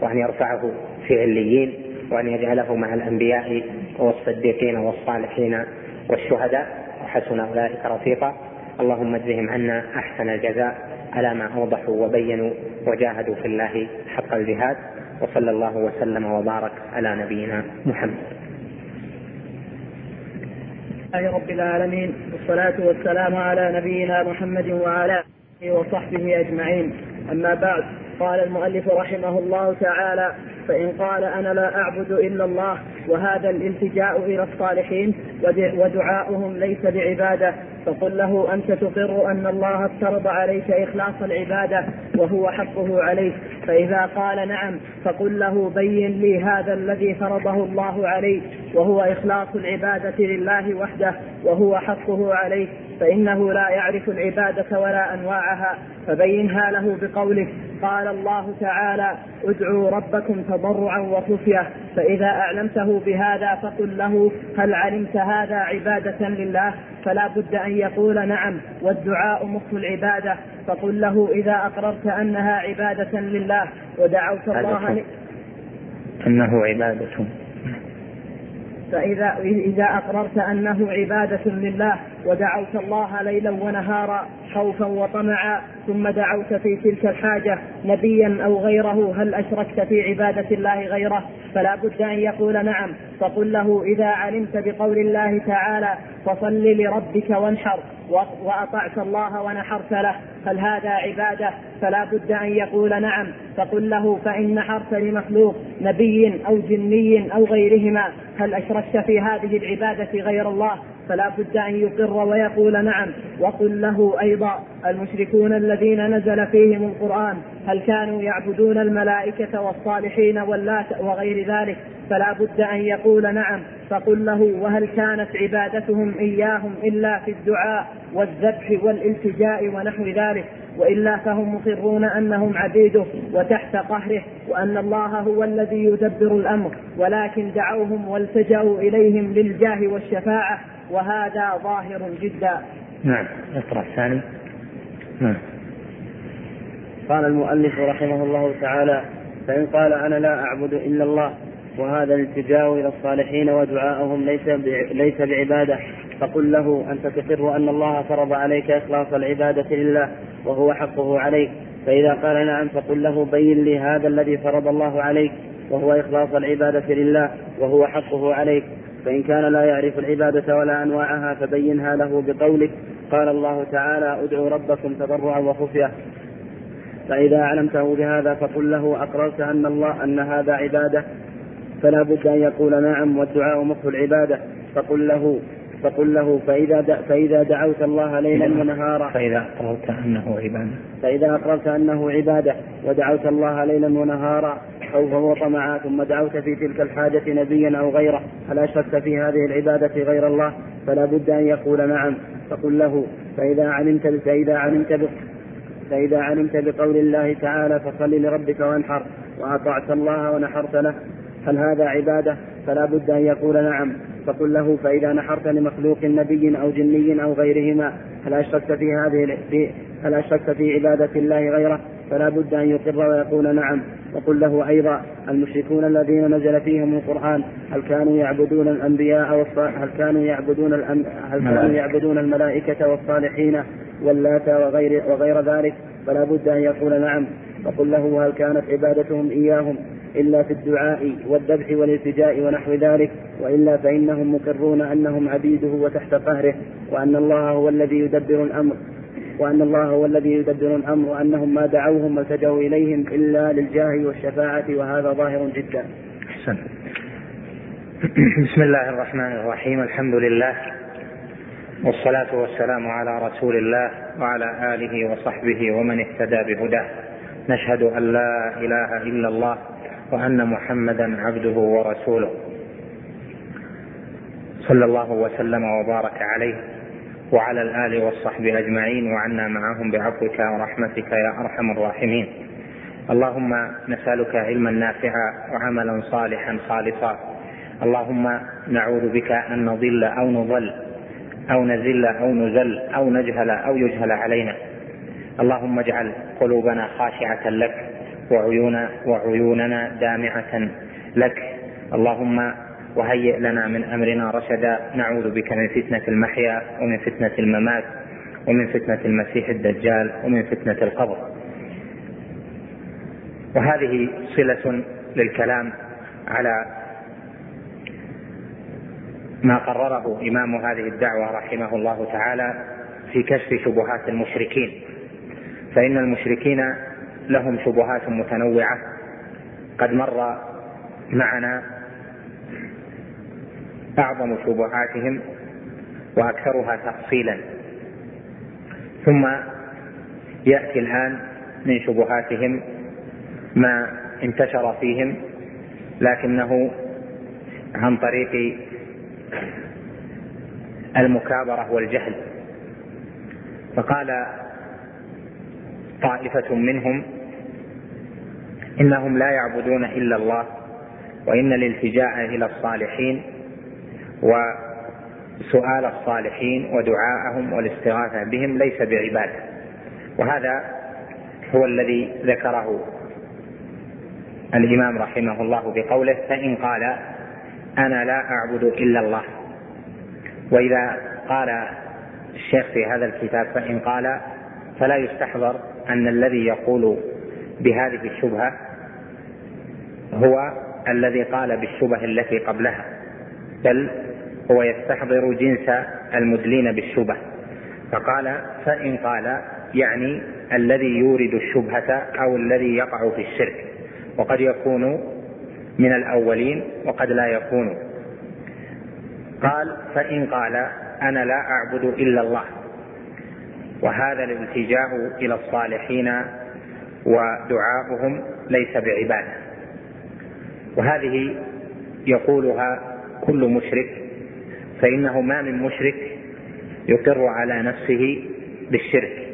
وأن يرفعه في عليين وأن يجعله مع الأنبياء والصديقين والصالحين والشهداء. وحسن أولئك رفيقا. اللهم اجزهم عنا أحسن الجزاء على ما أوضحوا وبينوا وجاهدوا في الله حق الجهاد. وصلى الله وسلم وبارك على نبينا محمد. لله رب العالمين والصلاة والسلام على نبينا محمد وعلى آله وصحبه أجمعين. أما بعد قال المؤلف رحمه الله تعالى فإن قال أنا لا أعبد إلا الله وهذا الالتجاء إلى الصالحين ودعاؤهم ليس بعبادة فقل له أنت تقر أن الله افترض عليك إخلاص العبادة وهو حقه عليك. فإذا قال نعم فقل له بين لي هذا الذي فرضه الله عليك وهو إخلاص العبادة لله وحده وهو حقه عليك. فإنه لا يعرف العبادة ولا أنواعها فبينها له بقولك قال الله تعالى ادعوا ربكم تضرعا وخفية فإذا أعلمته بهذا فقل له هل علمت هذا عبادة لله؟ فلا بد أن يقول نعم والدعاء مخ العبادة فقل له إذا أقررت أنها عبادة لله ودعوت الله أنه عبادة. فإذا إذا أقررت أنه عبادة لله ودعوت الله ليلا ونهارا خوفا وطمعا ثم دعوت في تلك الحاجة نبيا أو غيره هل أشركت في عبادة الله غيره؟ فلا بد أن يقول نعم. فقل له إذا علمت بقول الله تعالى فصل لربك وانحر وأطعت الله ونحرت له. هل هذا عبادة؟ فلا بد أن يقول نعم. فقل له فإن نحرت لمخلوق نبي أو جني أو غيرهما هل أشركت في هذه العبادة غير الله؟ فلا بد أن يقر ويقول نعم. وقل له أيضا المشركون الذين نزل فيهم القرآن هل كانوا يعبدون الملائكة والصالحين واللات وغير ذلك؟ فلا بد أن يقول نعم. فقل له وهل كانت عبادتهم إياهم إلا في الدعاء والذبح والالتجاء ونحو ذلك؟ وإلا فهم مقرون أنهم عبيده وتحت قهره وأن الله هو الذي يدبر الأمر. ولكن دعوهم والتجأوا إليهم للجاه والشفاعة. وهذا ظاهر جدا. نعم. اقرأ الثاني. نعم. قال المؤلف رحمه الله تعالى فإن قال أنا لا أعبد إلا الله وهذا الالتجاء إلى الصالحين ودعاءهم ليس ليس بعبادة فقل له أنت تقر أن الله فرض عليك إخلاص العبادة لله وهو حقه عليك. فإذا قال نعم فقل له بين لي هذا الذي فرض الله عليك وهو إخلاص العبادة لله وهو حقه عليك. فإن كان لا يعرف العبادة ولا أنواعها فبينها له بقولك قال الله تعالى ادعوا ربكم تضرعا وخفية. فإذا علمته بهذا فقل له أقررت أن الله أن هذا عبادة فلا بد أن يقول نعم والدعاء مخ العبادة. فقل له فقل له فإذا فإذا دعوت الله ليلا ونهارا فإذا أقررت أنه عبادة. فإذا أقررت أنه عبادة ودعوت الله ليلا ونهارا أو فهو طمعا ثم دعوت في تلك الحاجة نبيا أو غيره هل أشركت في هذه العبادة غير الله فلا بد أن يقول نعم. فقل له فإذا علمت فإذا علمت فإذا علمت بقول الله تعالى فصل لربك وانحر وأطعت الله ونحرت له. هل هذا عبادة؟ فلا بد أن يقول نعم. فقل له فإذا نحرت لمخلوق نبي أو جني أو غيرهما هل أشركت في هذه هل أشركت في عبادة الله غيره. فلا بد أن يقر ويقول نعم وقل له أيضا المشركون الذين نزل فيهم القرآن هل كانوا يعبدون الأنبياء هل كانوا يعبدون الأم... هل كانوا يعبدون الملائكة والصالحين واللات وغير وغير ذلك؟ فلا بد أن يقول نعم. وقل له هل كانت عبادتهم إياهم إلا في الدعاء والذبح والالتجاء ونحو ذلك؟ وإلا فإنهم مقرون أنهم عبيده وتحت قهره وأن الله هو الذي يدبر الأمر. وأن الله هو الذي يدبر الأمر وأنهم ما دعوهم والتجوا إليهم إلا للجاه والشفاعة وهذا ظاهر جدا. أحسن. بسم الله الرحمن الرحيم. الحمد لله والصلاة والسلام على رسول الله وعلى آله وصحبه ومن اهتدى بهداه. نشهد أن لا إله إلا الله وأن محمدا عبده ورسوله. صلى الله وسلم وبارك عليه. وعلى الآل والصحب أجمعين وعنا معهم بعفوك ورحمتك يا أرحم الراحمين. اللهم نسألك علما نافعا وعملا صالحا خالصا. اللهم نعوذ بك أن نضل أو نضل أو نزل أو نزل أو نجهل أو يجهل علينا. اللهم اجعل قلوبنا خاشعة لك وعيون وعيوننا دامعة لك. اللهم وهيئ لنا من أمرنا رشدا. نعوذ بك من فتنة المحيا ومن فتنة الممات ومن فتنة المسيح الدجال ومن فتنة القبر. وهذه صلة للكلام على ما قرره إمام هذه الدعوة رحمه الله تعالى في كشف شبهات المشركين. فإن المشركين لهم شبهات متنوعة. قد مر معنا أعظم شبهاتهم وأكثرها تفصيلا. ثم يأتي الآن من شبهاتهم ما انتشر فيهم لكنه عن طريق المكابرة والجهل. فقال طائفة منهم إنهم لا يعبدون إلا الله وإن الالتجاء إلى الصالحين وسؤال الصالحين ودعاءهم والاستغاثة بهم ليس بعبادة. وهذا هو الذي ذكره الإمام رحمه الله بقوله فإن قال أنا لا أعبد إلا الله. وإذا قال الشيخ في هذا الكتاب فإن قال فلا يستحضر أن الذي يقول بهذه الشبهة هو الذي قال بالشبه التي قبلها. بل هو يستحضر جنس المدلين بالشبه. فقال فإن قال يعني الذي يورد الشبهة أو الذي يقع في الشرك. وقد يكون من الأولين وقد لا يكون. قال فإن قال أنا لا أعبد إلا الله. وهذا الالتجاء إلى الصالحين ودعاؤهم ليس بعبادة. وهذه يقولها كل مشرك فإنه ما من مشرك يقر على نفسه بالشرك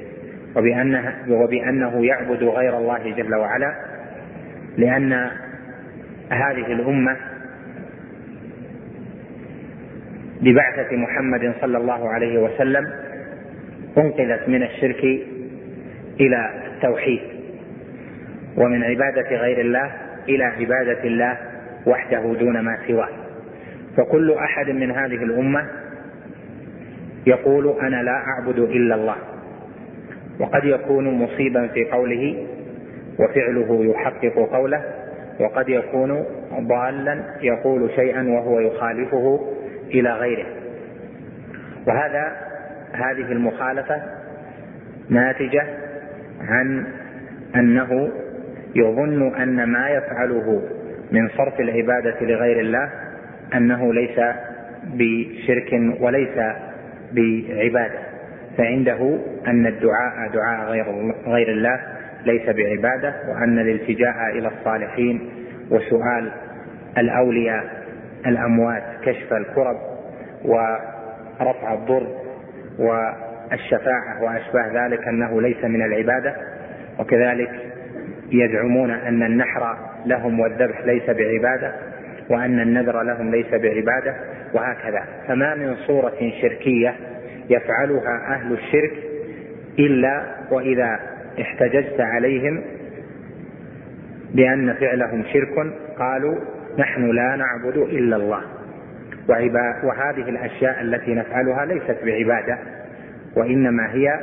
وبأنه, وبأنه يعبد غير الله جل وعلا لأن هذه الأمة ببعثة محمد صلى الله عليه وسلم أنقذت من الشرك إلى التوحيد ومن عبادة غير الله إلى عبادة الله وحده دون ما سواه. فكل أحد من هذه الأمة يقول أنا لا أعبد إلا الله. وقد يكون مصيبا في قوله وفعله يحقق قوله وقد يكون ضالا يقول شيئا وهو يخالفه إلى غيره. وهذا هذه المخالفة ناتجة عن أنه يظن أن ما يفعله من صرف العبادة لغير الله أنه ليس بشرك وليس بعبادة. فعنده أن الدعاء دعاء غير غير الله ليس بعبادة وأن الالتجاء إلى الصالحين وسؤال الأولياء الأموات كشف الكرب ورفع الضر والشفاعة وأشباه ذلك أنه ليس من العبادة. وكذلك يزعمون أن النحر لهم والذبح ليس بعبادة. وأن النذر لهم ليس بعبادة وهكذا. فما من صورة شركية يفعلها أهل الشرك إلا وإذا احتججت عليهم بأن فعلهم شرك قالوا نحن لا نعبد إلا الله. وهذه الأشياء التي نفعلها ليست بعبادة وإنما هي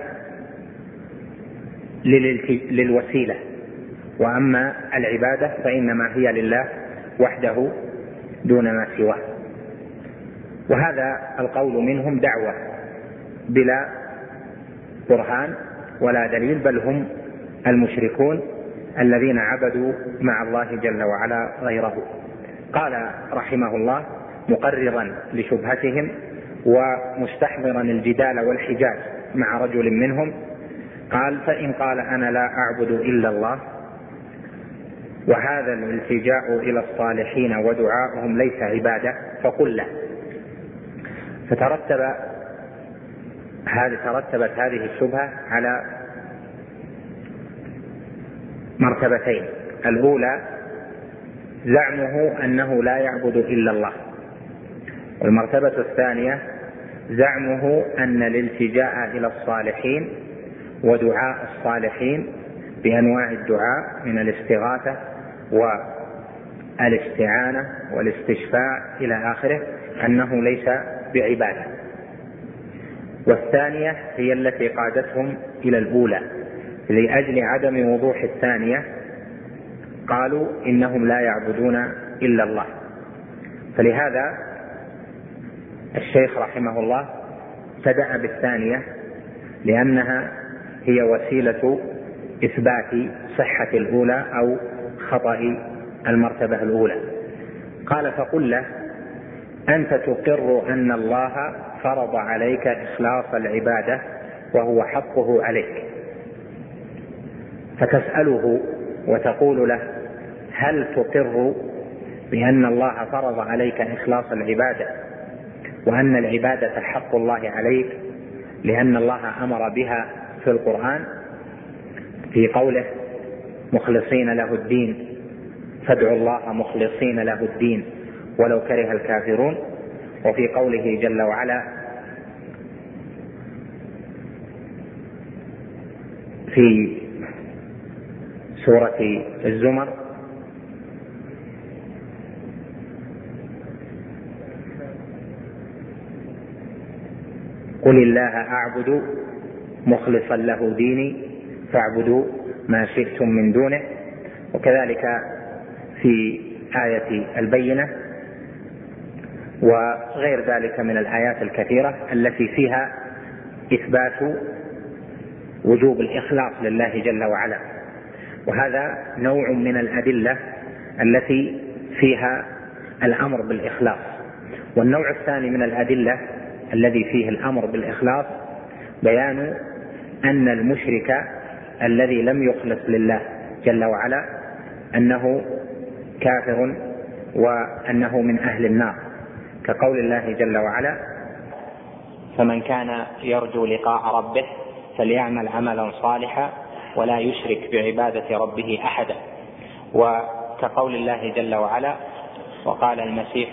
للوسيلة. وأما العبادة فإنما هي لله وحده دون ما سواه. وهذا القول منهم دعوة بلا برهان ولا دليل بل هم المشركون الذين عبدوا مع الله جل وعلا غيره. قال رحمه الله مقررا لشبهتهم ومستحضرا الجدال والحجاج مع رجل منهم قال فإن قال أنا لا أعبد إلا الله وهذا الالتجاء إلى الصالحين ودعاؤهم ليس عبادة فقل له. فترتب هذه ترتبت هذه الشبهة على مرتبتين. الأولى زعمه أنه لا يعبد إلا الله. والمرتبة الثانية زعمه أن الالتجاء إلى الصالحين ودعاء الصالحين بأنواع الدعاء من الاستغاثة والاستعانة والاستشفاع إلى آخره أنه ليس بعبادة. والثانية هي التي قادتهم إلى الأولى لأجل عدم وضوح الثانية قالوا إنهم لا يعبدون إلا الله. فلهذا الشيخ رحمه الله ابتدأ بالثانية لأنها هي وسيلة إثبات صحة الأولى أو خطأ المرتبة الأولى. قال فقل له أنت تقر أن الله فرض عليك إخلاص العبادة وهو حقه عليك. فتسأله وتقول له هل تقر بأن الله فرض عليك إخلاص العبادة وأن العبادة حق الله عليك لأن الله أمر بها في القرآن؟ في قوله مخلصين له الدين. فادعوا الله مخلصين له الدين. ولو كره الكافرون. وفي قوله جل وعلا في سورة الزمر قل الله أعبد مخلصا له ديني فاعبدوا ما شئتم من دونه. وكذلك في آية البينة وغير ذلك من الآيات الكثيرة التي فيها إثبات وجوب الإخلاص لله جل وعلا. وهذا نوع من الأدلة التي فيها الأمر بالإخلاص. والنوع الثاني من الأدلة الذي فيه الأمر بالإخلاص بيان أن المشرك الذي لم يخلص لله جل وعلا أنه كافر وأنه من أهل النار. كقول الله جل وعلا فمن كان يرجو لقاء ربه فليعمل عملا صالحا ولا يشرك بعبادة ربه أحدا. وكقول الله جل وعلا وقال المسيح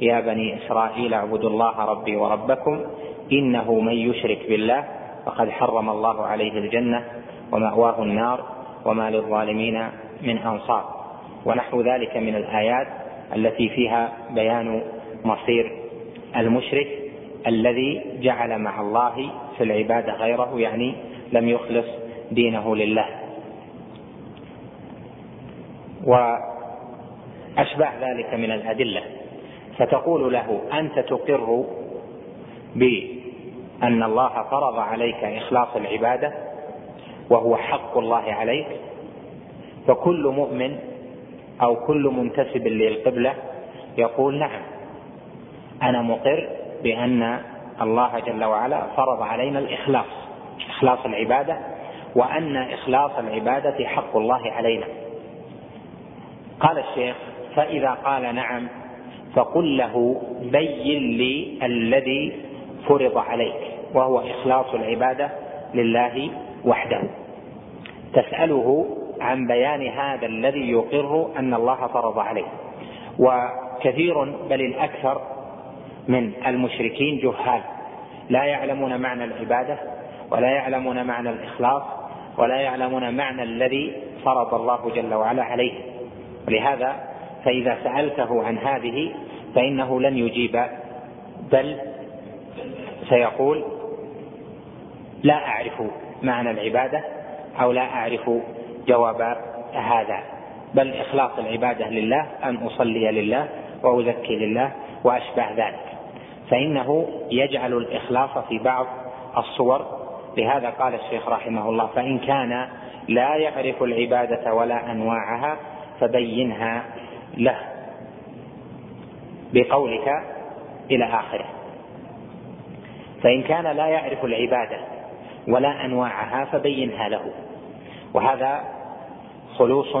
يا بني إسرائيل اعبدوا الله ربي وربكم إنه من يشرك بالله فقد حرم الله عليه الجنة ومأواه النار وما للظالمين من أنصار. ونحو ذلك من الآيات التي فيها بيان مصير المشرك الذي جعل مع الله في العباده غيره يعني لم يخلص دينه لله. واشباه ذلك من الأدلة. فتقول له أنت تقر بأن الله فرض عليك إخلاص العبادة؟ وهو حق الله عليك فكل مؤمن أو كل منتسب للقبلة يقول نعم أنا مقر بأن الله جل وعلا فرض علينا الإخلاص إخلاص العبادة وأن إخلاص العبادة حق الله علينا. قال الشيخ فإذا قال نعم فقل له بين لي الذي فرض عليك وهو إخلاص العبادة لله وحده. تسأله عن بيان هذا الذي يقر أن الله فرض عليه. وكثير بل الأكثر من المشركين جهال. لا يعلمون معنى العبادة ولا يعلمون معنى الإخلاص ولا يعلمون معنى الذي فرض الله جل وعلا عليه. ولهذا فإذا سألته عن هذه فإنه لن يجيب. بل سيقول لا اعرف معنى العبادة أو لا أعرف جواب هذا. بل إخلاص العبادة لله أن أصلي لله وأزكي لله وأشبه ذلك. فإنه يجعل الإخلاص في بعض الصور. لهذا قال الشيخ رحمه الله فإن كان لا يعرف العبادة ولا أنواعها فبينها له. بقولك إلى آخره. فإن كان لا يعرف العبادة ولا أنواعها فبينها له. وهذا خلوص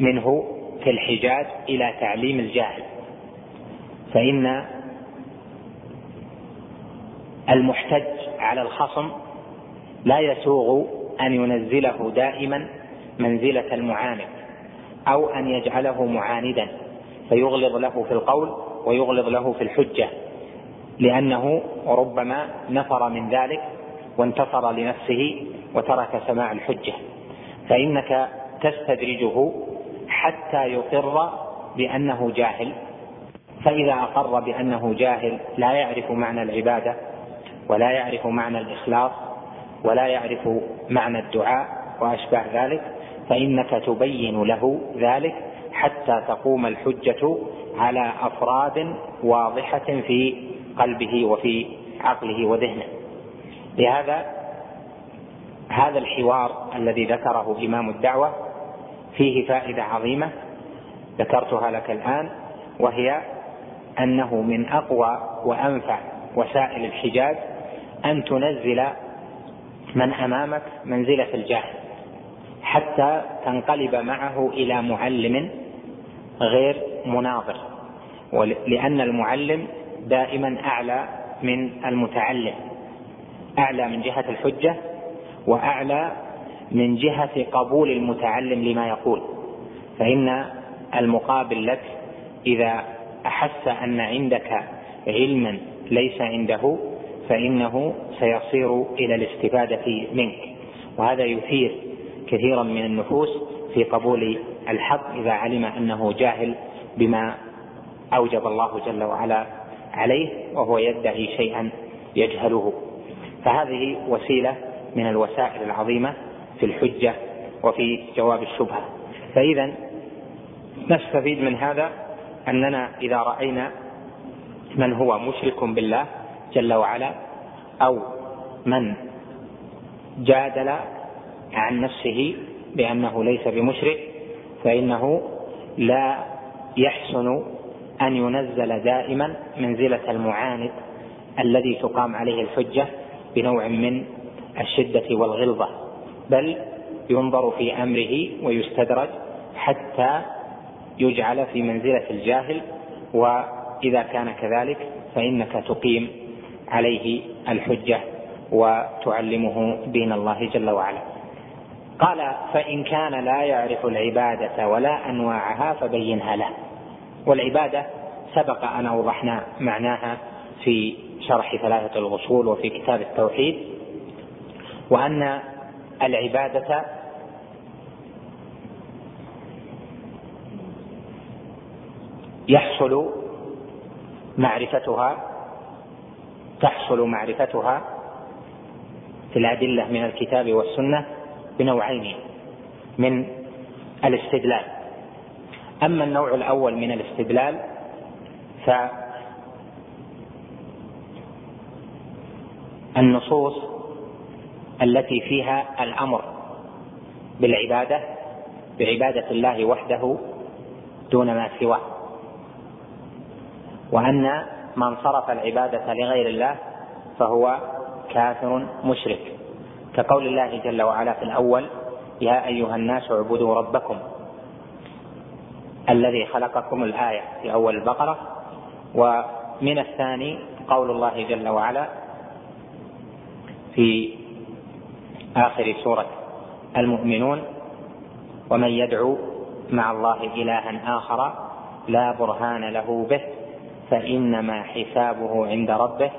منه في الحجاج إلى تعليم الجاهل. فإن المحتج على الخصم لا يسوغ أن ينزله دائما منزلة المعاند أو أن يجعله معاندا فيغلظ له في القول ويغلظ له في الحجة لأنه ربما نفر من ذلك وانتصر لنفسه وترك سماع الحجة. فإنك تستدرجه حتى يقر بأنه جاهل. فإذا أقر بأنه جاهل لا يعرف معنى العبادة ولا يعرف معنى الإخلاص ولا يعرف معنى الدعاء وأشباه ذلك فإنك تبين له ذلك حتى تقوم الحجة على أفراد واضحة في قلبه وفي عقله وذهنه. لهذا هذا الحوار الذي ذكره إمام الدعوة فيه فائدة عظيمة ذكرتها لك الآن وهي أنه من أقوى وأنفع وسائل الحجاج أن تنزل من أمامك منزلة الجاهل حتى تنقلب معه إلى معلم غير مناظر لأن المعلم دائما أعلى من المتعلم. أعلى من جهة الحجة وأعلى من جهة قبول المتعلم لما يقول. فإن المقابل لك إذا أحس أن عندك علما ليس عنده فإنه سيصير إلى الاستفادة منك. وهذا يثير كثيرا من النفوس في قبول الحق إذا علم أنه جاهل بما أوجب الله جل وعلا عليه وهو يدعي شيئا يجهله. فهذه وسيلة من الوسائل العظيمة في الحجة وفي جواب الشبهة. فإذا نستفيد من هذا أننا إذا رأينا من هو مشرك بالله جل وعلا أو من جادل عن نفسه بأنه ليس بمشرك فإنه لا يحسن أن ينزل دائما منزلة المعاند الذي تقام عليه الحجة بنوع من الشدة والغلظة بل ينظر في أمره ويستدرج حتى يجعل في منزلة الجاهل وإذا كان كذلك فإنك تقيم عليه الحجة وتعلمه دين الله جل وعلا. قال فإن كان لا يعرف العبادة ولا أنواعها فبينها له. والعبادة سبق أن أوضحنا معناها في شرح ثلاثة الأصول وفي كتاب التوحيد وأن العبادة يحصل معرفتها تحصل معرفتها في الأدلة من الكتاب والسنة بنوعين من الاستدلال. أما النوع الأول من الاستدلال فالنصوص التي فيها الأمر بالعبادة بعبادة الله وحده دون ما سواه. وأن من صرف العبادة لغير الله فهو كافر مشرك. كقول الله جل وعلا في الأول يا أيها الناس اعبدوا ربكم الذي خلقكم الآية في أول البقرة. ومن الثاني قول الله جل وعلا في آخر سورة المؤمنون ومن يدعو مع الله إلها آخر لا برهان له به فإنما حسابه عند ربه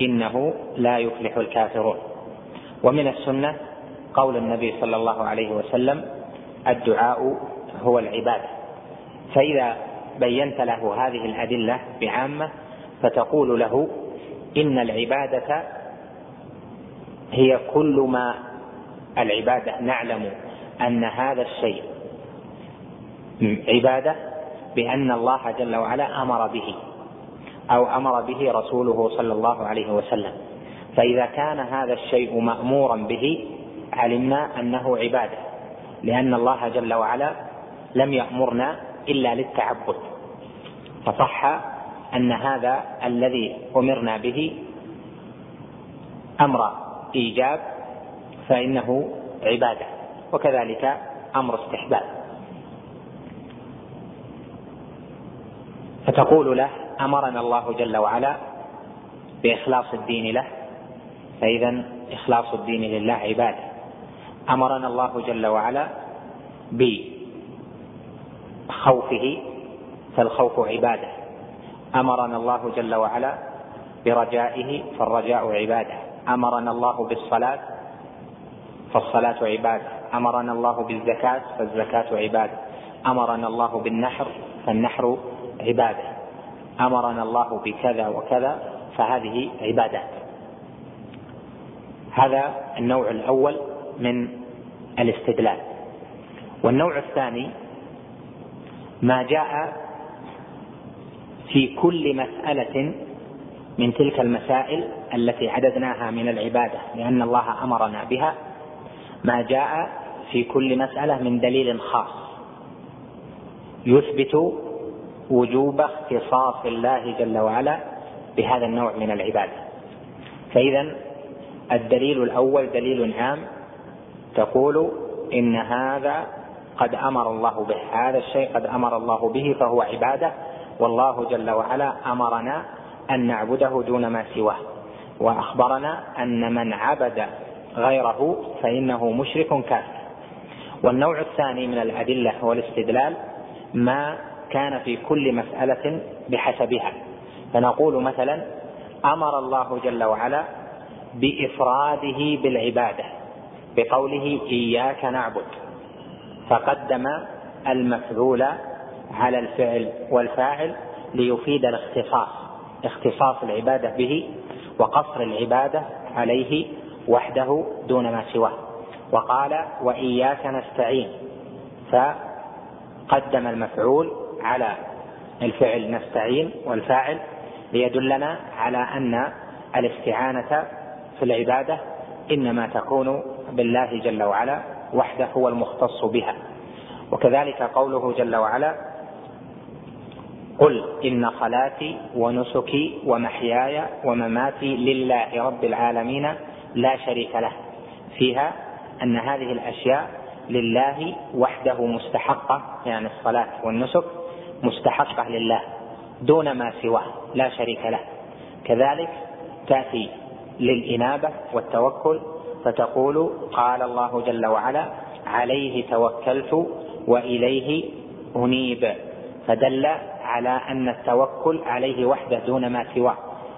إنه لا يفلح الكافرون. ومن السنة قول النبي صلى الله عليه وسلم الدعاء هو العبادة فإذا بينت له هذه الأدلة بعامة فتقول له إن العبادة هي كل ما العبادة نعلم أن هذا الشيء عبادة بأن الله جل وعلا أمر به أو أمر به رسوله صلى الله عليه وسلم. فإذا كان هذا الشيء مأمورا به علمنا أنه عبادة لأن الله جل وعلا لم يأمرنا إلا للتعبد. فصح أن هذا الذي أمرنا به أمر إيجاب فإنه عبادة وكذلك أمر استحباب. فتقول له أمرنا الله جل وعلا بإخلاص الدين له فإذا إخلاص الدين لله عبادة. أمرنا الله جل وعلا بخوفه فالخوف عبادة. أمرنا الله جل وعلا برجائه فالرجاء عبادة. أمرنا الله بالصلاة فالصلاة عبادة. أمرنا الله بالزكاة فالزكاة عبادة. أمرنا الله بالنحر فالنحر عبادة. أمرنا الله بكذا وكذا فهذه عبادات. هذا النوع الأول من الاستدلال. والنوع الثاني ما جاء في كل مسألة من تلك المسائل التي عددناها من العبادة لأن الله أمرنا بها ما جاء في كل مسألة من دليل خاص. يثبت وجوب اختصاص الله جل وعلا بهذا النوع من العبادة. فإذا الدليل الأول دليل عام تقول إن هذا قد أمر الله به هذا الشيء قد أمر الله به فهو عبادة والله جل وعلا أمرنا أن نعبده دون ما سواه وأخبرنا أن من عبد غيره فإنه مشرك كافر. والنوع الثاني من الأدلة والاستدلال ما كان في كل مسألة بحسبها. فنقول مثلا أمر الله جل وعلا بإفراده بالعبادة بقوله إياك نعبد فقدم المفعول على الفعل والفاعل ليفيد الاختصاص. اختصاص العبادة به وقصر العبادة عليه وحده دون ما سواه. وقال وإياك نستعين فقدم المفعول على الفعل نستعين والفاعل ليدلنا على أن الاستعانة في العبادة إنما تكون بالله جل وعلا وحده هو المختص بها. وكذلك قوله جل وعلا قل إن صلاتي ونسكي ومحياي ومماتي لله رب العالمين لا شريك له. فيها أن هذه الأشياء لله وحده مستحقة يعني الصلاة والنسك مستحقة لله دون ما سواه لا شريك له. كذلك تأتي للإنابة والتوكل فتقول قال الله جل وعلا عليه توكلت وإليه أنيب. فدل على أن التوكل عليه وحده دون ما سواه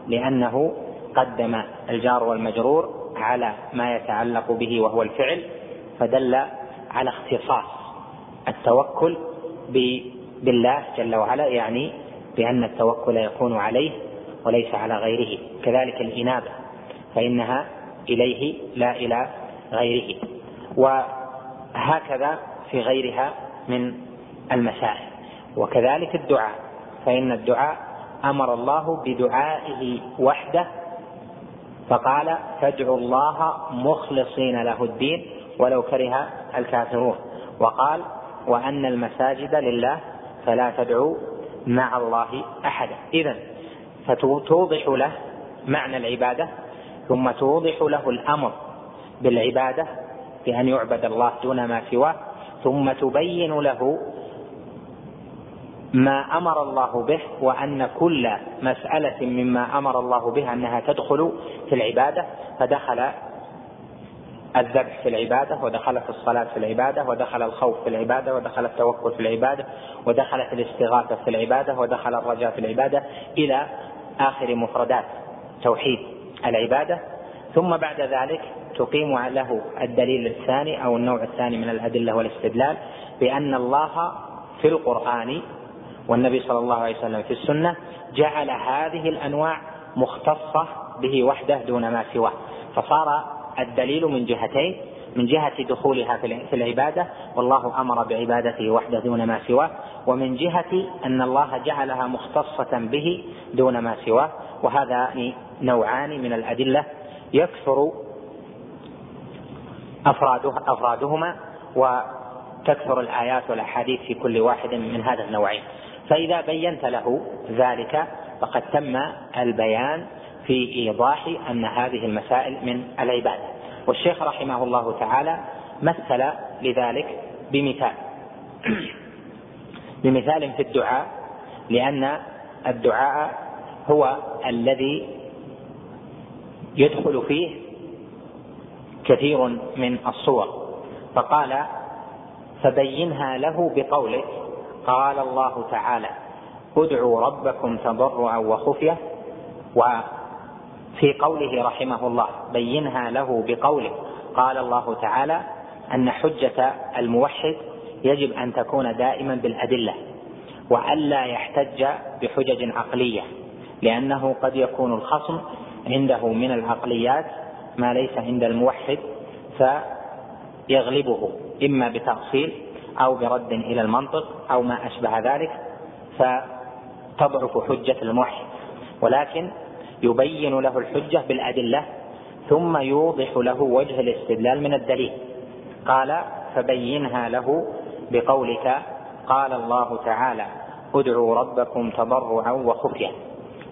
لأنه قدم الجار والمجرور على ما يتعلق به وهو الفعل فدل على اختصاص التوكل بالله جل وعلا يعني بأن التوكل يكون عليه وليس على غيره. كذلك الإنابة فإنها إليه لا إلى غيره. وهكذا في غيرها من المسائل. وكذلك الدعاء. فإن الدعاء أمر الله بدعائه وحده فقال فادعوا الله مخلصين له الدين ولو كره الكافرون وقال وأن المساجد لله فلا تدعوا مع الله أحدا إذا فتوضح له معنى العبادة ثم توضح له الأمر بالعبادة بأن يعبد الله دون ما سواه ثم تبين له ما أمر الله به وأن كل مسألة مما أمر الله به أنها تدخل في العبادة فدخل الذبح في العبادة ودخلت الصلاة في العبادة ودخل الخوف في العبادة ودخل التوكل في العبادة ودخلت الاستغاثة في العبادة ودخل الرجاء في العبادة إلى آخر مفردات توحيد العبادة. ثم بعد ذلك تقيم له الدليل الثاني أو النوع الثاني من الأدلة والاستدلال بأن الله في القرآن والنبي صلى الله عليه وسلم في السنة جعل هذه الأنواع مختصة به وحده دون ما سواه. فصار الدليل من جهتين من جهة دخولها في العبادة والله أمر بعبادته وحده دون ما سواه ومن جهة أن الله جعلها مختصة به دون ما سواه. وهذان نوعان من الأدلة يكثر أفرادها أفرادهما وتكثر الآيات والأحاديث في كل واحد من هذا النوعين. فإذا بينت له ذلك فقد تم البيان في إيضاح أن هذه المسائل من العبادة والشيخ رحمه الله تعالى مثل لذلك بمثال. [clears throat] بمثال في الدعاء لأن الدعاء هو الذي يدخل فيه كثير من الصور. فقال فبينها له بقولك قال الله تعالى ادعوا ربكم تضرعا وخفية. وفي قوله رحمه الله بينها له بقوله. قال الله تعالى أن حجة الموحد يجب أن تكون دائما بالأدلة والا يحتج بحجج عقلية لأنه قد يكون الخصم عنده من العقليات ما ليس عند الموحد فيغلبه إما بتأصيل أو برد إلى المنطق أو ما أشبه ذلك فتضعف حجة الموحد ولكن يبين له الحجة بالأدلة ثم يوضح له وجه الاستدلال من الدليل. قال فبينها له بقولك قال الله تعالى ادعوا ربكم تضرعا وخفيه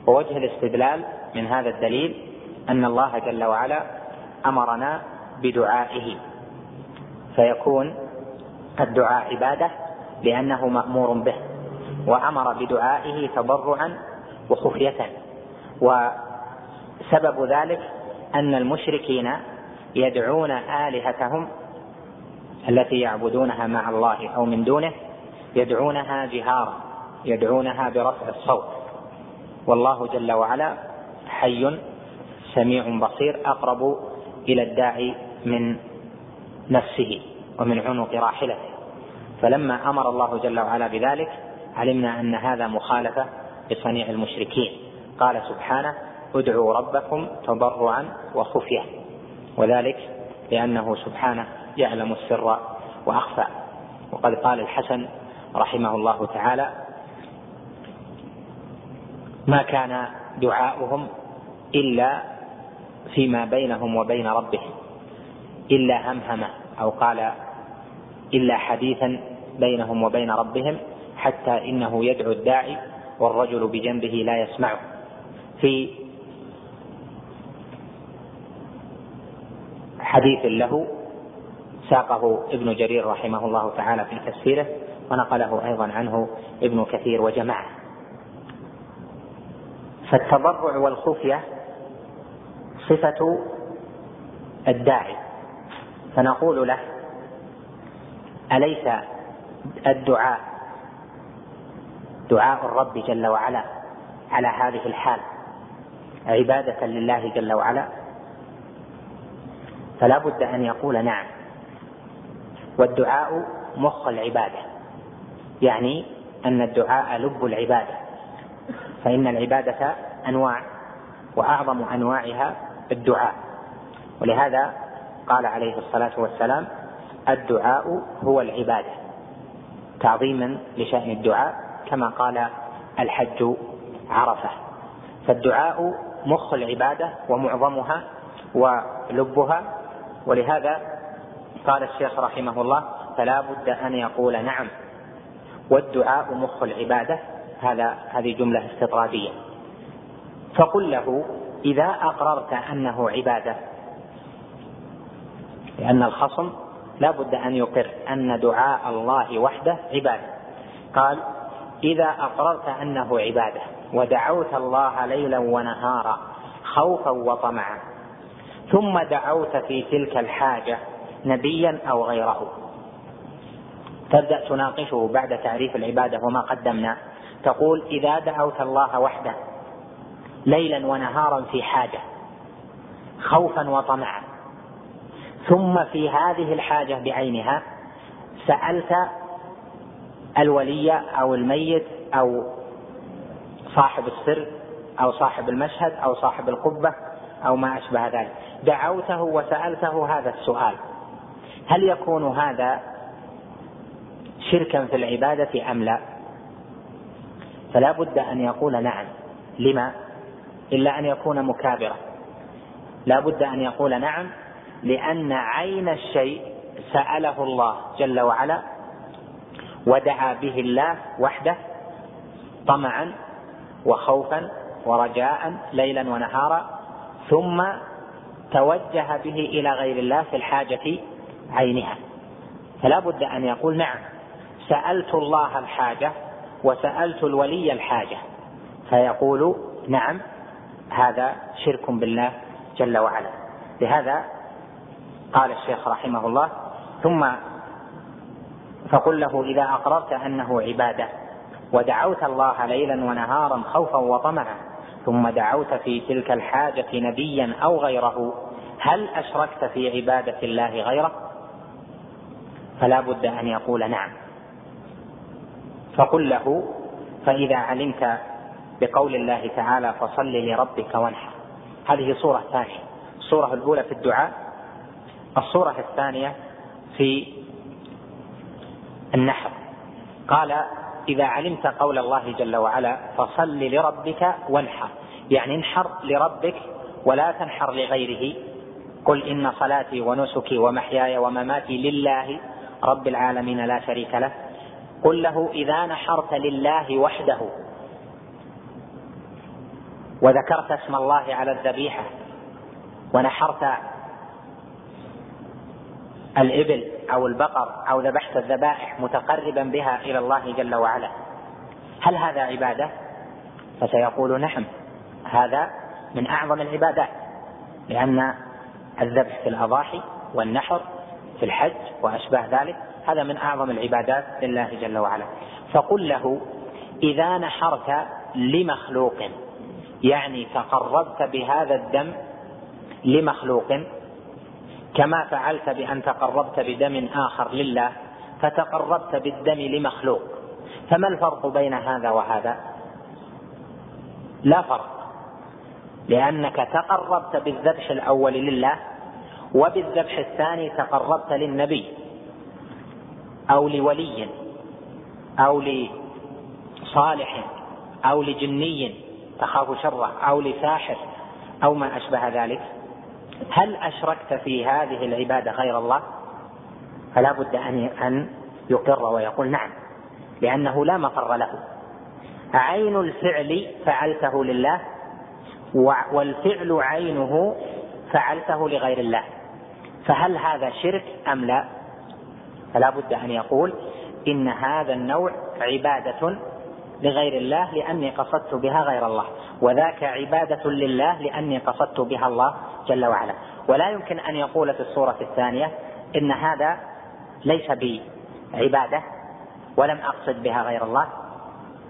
ووجه الاستدلال من هذا الدليل أن الله جل وعلا أمرنا بدعائه. فيكون الدعاء عبادة لأنه مأمور به وأمر بدعائه تضرعا وخفية وسبب ذلك أن المشركين يدعون آلهتهم التي يعبدونها مع الله أو من دونه يدعونها جهارا يدعونها برفع الصوت. والله جل وعلا حي سميع بصير أقرب إلى الداعي من نفسه. ومن عنق راحلته فلما أمر الله جل وعلا بذلك علمنا أن هذا مخالفة لصنيع المشركين. قال سبحانه ادعوا ربكم تضرعا وخفية. وذلك لأنه سبحانه يعلم السر وأخفى. وقد قال الحسن رحمه الله تعالى ما كان دعاؤهم إلا فيما بينهم وبين ربهم إلا همهمه أو قال إلا حديثا بينهم وبين ربهم حتى إنه يدعو الداعي والرجل بجنبه لا يسمعه. في حديث له ساقه ابن جرير رحمه الله تعالى في تفسيره ونقله أيضا عنه ابن كثير وجماعة. فالتضرع والخفية صفة الداعي. فنقول له أليس الدعاء؟ دعاء الرب جل وعلا على هذه الحال. عبادة لله جل وعلا. فلا بد أن يقول نعم. والدعاء مخ العبادة. يعني أن الدعاء لب العبادة. فإن العبادة أنواع وأعظم أنواعها الدعاء. ولهذا قال عليه الصلاة والسلام الدعاء هو العبادة. تعظيما لشأن الدعاء كما قال الحج عرفة. فالدعاء مخ العبادة ومعظمها ولبها. ولهذا قال الشيخ رحمه الله فلا بد أن يقول نعم والدعاء مخ العبادة. هذا هذه جملة استطرادية. فقل له إذا أقررت أنه عبادة لأن الخصم لا بد أن يقر أن دعاء الله وحده عبادة. قال إذا اقررت أنه عبادة ودعوت الله ليلا ونهارا خوفا وطمعا ثم دعوت في تلك الحاجة نبيا أو غيره. تبدأ تناقشه بعد تعريف العبادة وما قدمنا. تقول إذا دعوت الله وحده ليلا ونهارا في حاجة خوفا وطمعا ثم في هذه الحاجة بعينها سألت الولي أو الميت أو صاحب السر أو صاحب المشهد أو صاحب القبة أو ما أشبه ذلك. دعوته وسألته هذا السؤال. هل يكون هذا شركا في العبادة أم لا؟ فلا بد أن يقول نعم. لما؟ إلا أن يكون مكابرا. لا بد أن يقول نعم لأن عين الشيء سأله الله جل وعلا ودعا به الله وحده طمعا وخوفا ورجاء ليلا ونهارا ثم توجه به إلى غير الله في الحاجة عينها. فلا بد أن يقول نعم سألت الله الحاجة وسألت الولي الحاجة. فيقول نعم هذا شرك بالله جل وعلا. لهذا قال الشيخ رحمه الله ثم فقل له إذا أقررت أنه عبادة ودعوت الله ليلا ونهارا خوفا وطمعا ثم دعوت في تلك الحاجة نبيا أو غيره هل أشركت في عبادة الله غيره؟ فلا بد أن يقول نعم. فقل له فإذا علمت بقول الله تعالى فصل لربك وانحر. هذه صورة ثانية. الصورة الأولى في الدعاء الصورة الثانية في النحر. قال إذا علمت قول الله جل وعلا فصل لربك وانحر. يعني انحر لربك ولا تنحر لغيره. قل إن صلاتي ونسكي ومحياي ومماتي لله رب العالمين لا شريك له. قل له إذا نحرت لله وحده وذكرت اسم الله على الذبيحة ونحرت الإبل أو البقر أو ذبحت الذبائح متقربا بها إلى الله جل وعلا. هل هذا عبادة؟ فسيقول نعم. هذا من أعظم العبادات لأن الذبح في الأضاحي والنحر في الحج وأشباه ذلك هذا من أعظم العبادات لله جل وعلا. فقل له إذا نحرت لمخلوق يعني تقربت بهذا الدم لمخلوق كما فعلت بأن تقربت بدم آخر لله فتقربت بالدم لمخلوق. فما الفرق بين هذا وهذا؟ لا فرق. لأنك تقربت بالذبح الأول لله وبالذبح الثاني تقربت للنبي أو لولي أو لصالح أو لجني تخاف شره أو لساحر أو ما أشبه ذلك. هل أشركت في هذه العبادة غير الله؟ فلا بد أن أن يقر ويقول نعم لأنه لا مفر له. عين الفعل فعلته لله والفعل عينه فعلته لغير الله. فهل هذا شرك أم لا؟ فلا بد أن يقول إن هذا النوع عبادة لغير الله لأني قصدت بها غير الله. وذاك عبادة لله لأني قصدت بها الله. جل وعلا. ولا يمكن أن يقول في الصورة الثانية إن هذا ليس بعبادة ولم أقصد بها غير الله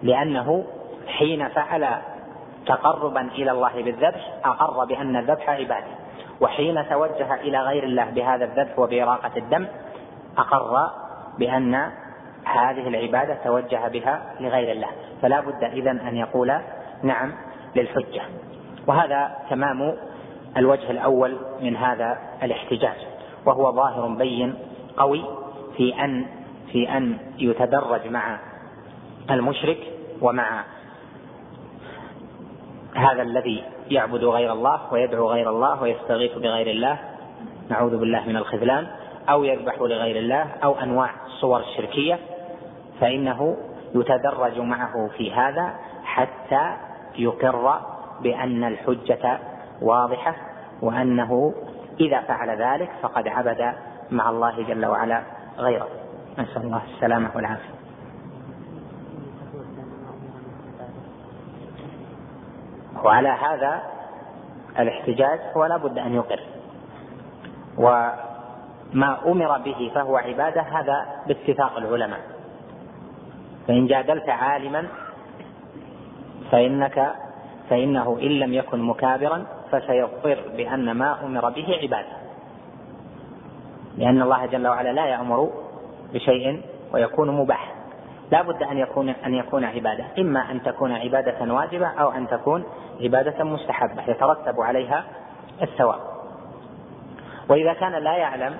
لأنه حين فعل تقربا إلى الله بالذبح أقر بأن الذبح عبادة. وحين توجه إلى غير الله بهذا الذبح وبإراقة الدم أقر بأن هذه العبادة توجه بها لغير الله. فلا بد اذا أن يقول نعم للحجة. وهذا تمام الوجه الأول من هذا الاحتجاج وهو ظاهر بين قوي في أن في أن يتدرج مع المشرك ومع هذا الذي يعبد غير الله ويدعو غير الله ويستغيث بغير الله نعوذ بالله من الخذلان أو يذبح لغير الله أو أنواع الصور الشركيه فإنه يتدرج معه في هذا حتى يقر بأن الحجة واضحة وأنه إذا فعل ذلك فقد عبد مع الله جل وعلا غيره. نسأل الله السلامة والعافية. وعلى هذا الاحتجاج هو لا بد أن يقر. وما أمر به فهو عبادة هذا باتفاق العلماء. فإن جادلت عالما فإنك فإنه إن لم يكن مكابرا فسيضطر بأن ما أمر به عبادة. لأن الله جل وعلا لا يأمر بشيء ويكون مباح. لا بد أن يكون أن يكون عبادة. إما أن تكون عبادة واجبة أو أن تكون عبادة مستحبة. يترتب عليها الثواب. وإذا كان لا يعلم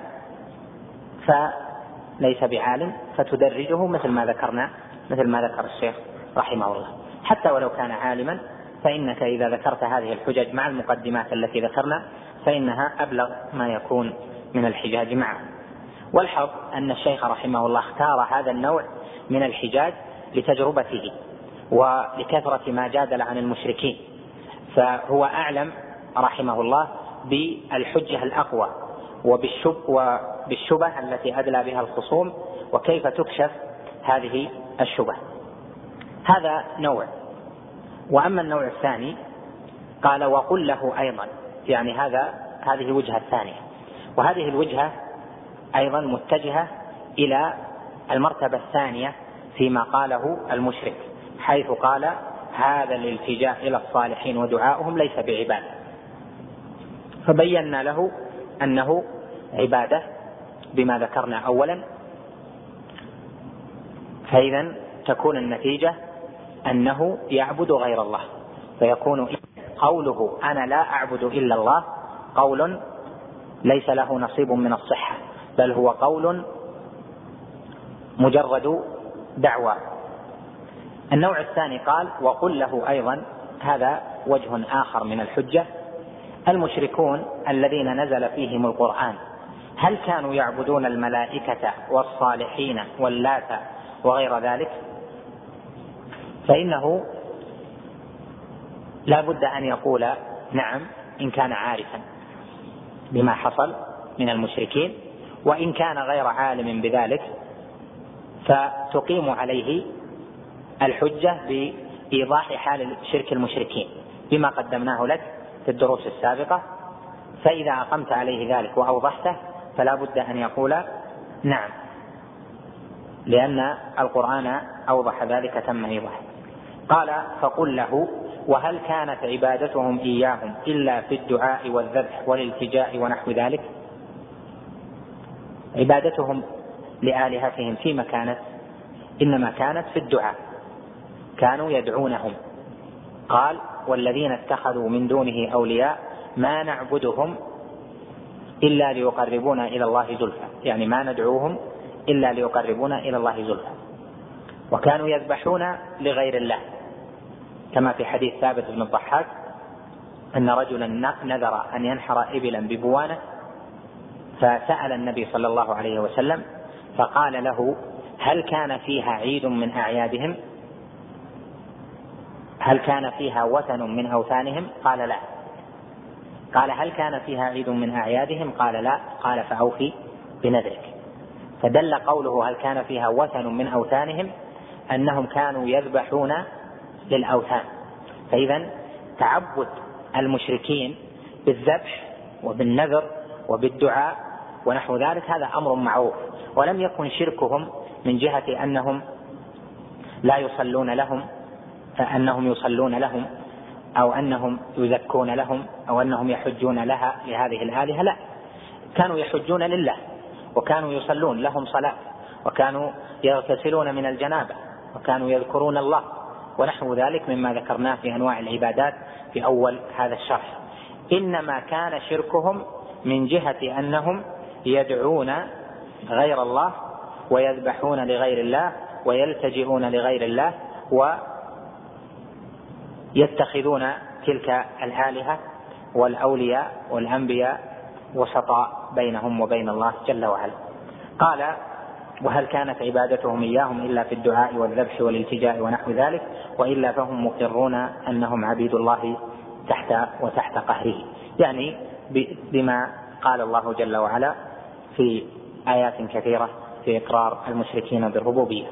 فليس بعالم فتدرجه مثل ما ذكرنا مثل ما ذكر الشيخ رحمه الله. حتى ولو كان عالما فإنك إذا ذكرت هذه الحجج مع المقدمات التي ذكرنا فإنها أبلغ ما يكون من الحجاج معه. والحظ أن الشيخ رحمه الله اختار هذا النوع من الحجاج لتجربته ولكثرة ما جادل عن المشركين. فهو أعلم رحمه الله بالحجة الأقوى وبالشب وبالشبه التي أدلى بها الخصوم وكيف تكشف هذه الشبه. هذا نوع. وأما النوع الثاني قال وقل له أيضا يعني هذا هذه الوجهة الثانية. وهذه الوجهة أيضا متجهة إلى المرتبة الثانية فيما قاله المشرك حيث قال هذا الالتجاء إلى الصالحين ودعاؤهم ليس بعبادة. فبينا له أنه عبادة بما ذكرنا أولا فإذا تكون النتيجة أنه يعبد غير الله. فيكون قوله أنا لا أعبد إلا الله قول ليس له نصيب من الصحة بل هو قول مجرد دعوى النوع الثاني قال وقل له أيضا هذا وجه آخر من الحجة. المشركون الذين نزل فيهم القرآن هل كانوا يعبدون الملائكة والصالحين واللات وغير ذلك؟ فإنه لا بد أن يقول نعم إن كان عارفا بما حصل من المشركين وإن كان غير عالم بذلك فتقيم عليه الحجة بإيضاح حال شرك المشركين بما قدمناه لك في الدروس السابقة. فإذا أقمت عليه ذلك وأوضحته فلا بد أن يقول نعم لأن القرآن أوضح ذلك تم إيضاحه. قال فقل له وهل كانت عبادتهم إياهم إلا في الدعاء والذبح والالتجاء ونحو ذلك؟ عبادتهم لآلهتهم فيما كانت إنما كانت في الدعاء كانوا يدعونهم. قال والذين اتخذوا من دونه أولياء ما نعبدهم إلا ليقربونا إلى الله زلفى يعني ما ندعوهم إلا ليقربونا إلى الله زلفى. وكانوا يذبحون لغير الله. كما في حديث ثابت بن الضحاك أن رجلا نذر أن ينحر إبلا ببوانة فسأل النبي صلى الله عليه وسلم فقال له هل كان فيها عيد من أعيادهم؟ هل كان فيها وثن من أوثانهم قال لا. قال هل كان فيها عيد من أعيادهم؟ قال لا. قال فأوفي بنذرك. فدل قوله هل كان فيها وثن من أوثانهم؟ أنهم كانوا يذبحون للأوثان. فإذا تعبد المشركين بالذبح وبالنذر وبالدعاء ونحو ذلك هذا أمر معروف. ولم يكن شركهم من جهة أنهم لا يصلون لهم فأنهم يصلون لهم أو أنهم يزكون لهم أو أنهم يحجون لها لهذه الآلهة لا. كانوا يحجون لله وكانوا يصلون لهم صلاة وكانوا يغتسلون من الجنابة وكانوا يذكرون الله ونحو ذلك مما ذكرناه في أنواع العبادات في أول هذا الشرح. إنما كان شركهم من جهة أنهم يدعون غير الله ويذبحون لغير الله ويلتجئون لغير الله ويتخذون تلك الآلهة والأولياء والأنبياء وسطاء بينهم وبين الله جل وعلا. قال وهل كانت عبادتهم إياهم إلا في الدعاء والذبح والالتجاء ونحو ذلك وإلا فهم مقرون أنهم عبيد الله تحت وتحت قهره. يعني بما قال الله جل وعلا في آيات كثيرة في إقرار المشركين بالربوبية.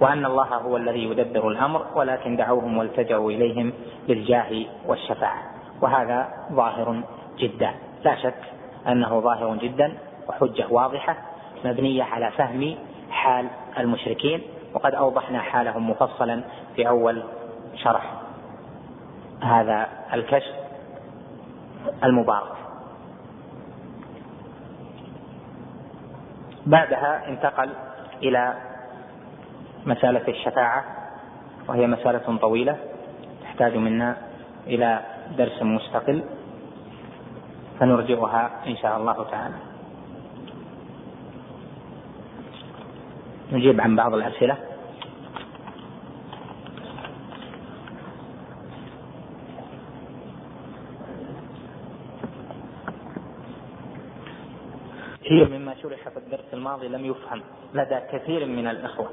وأن الله هو الذي يدبر الأمر ولكن دعوهم والتجأوا إليهم بالجاه والشفاعة. وهذا ظاهر جدا. لا شك أنه ظاهر جدا وحجة واضحة مبنية على فهم حال المشركين وقد أوضحنا حالهم مفصلا في أول شرح هذا الكشف المبارك. بعدها انتقل إلى مسألة الشفاعة وهي مسألة طويلة تحتاج منا إلى درس مستقل فنرجعها إن شاء الله تعالى. نجيب عن بعض الأسئلة. هي مما شرح في الدرس الماضي لم يفهم لدى كثير من الإخوة.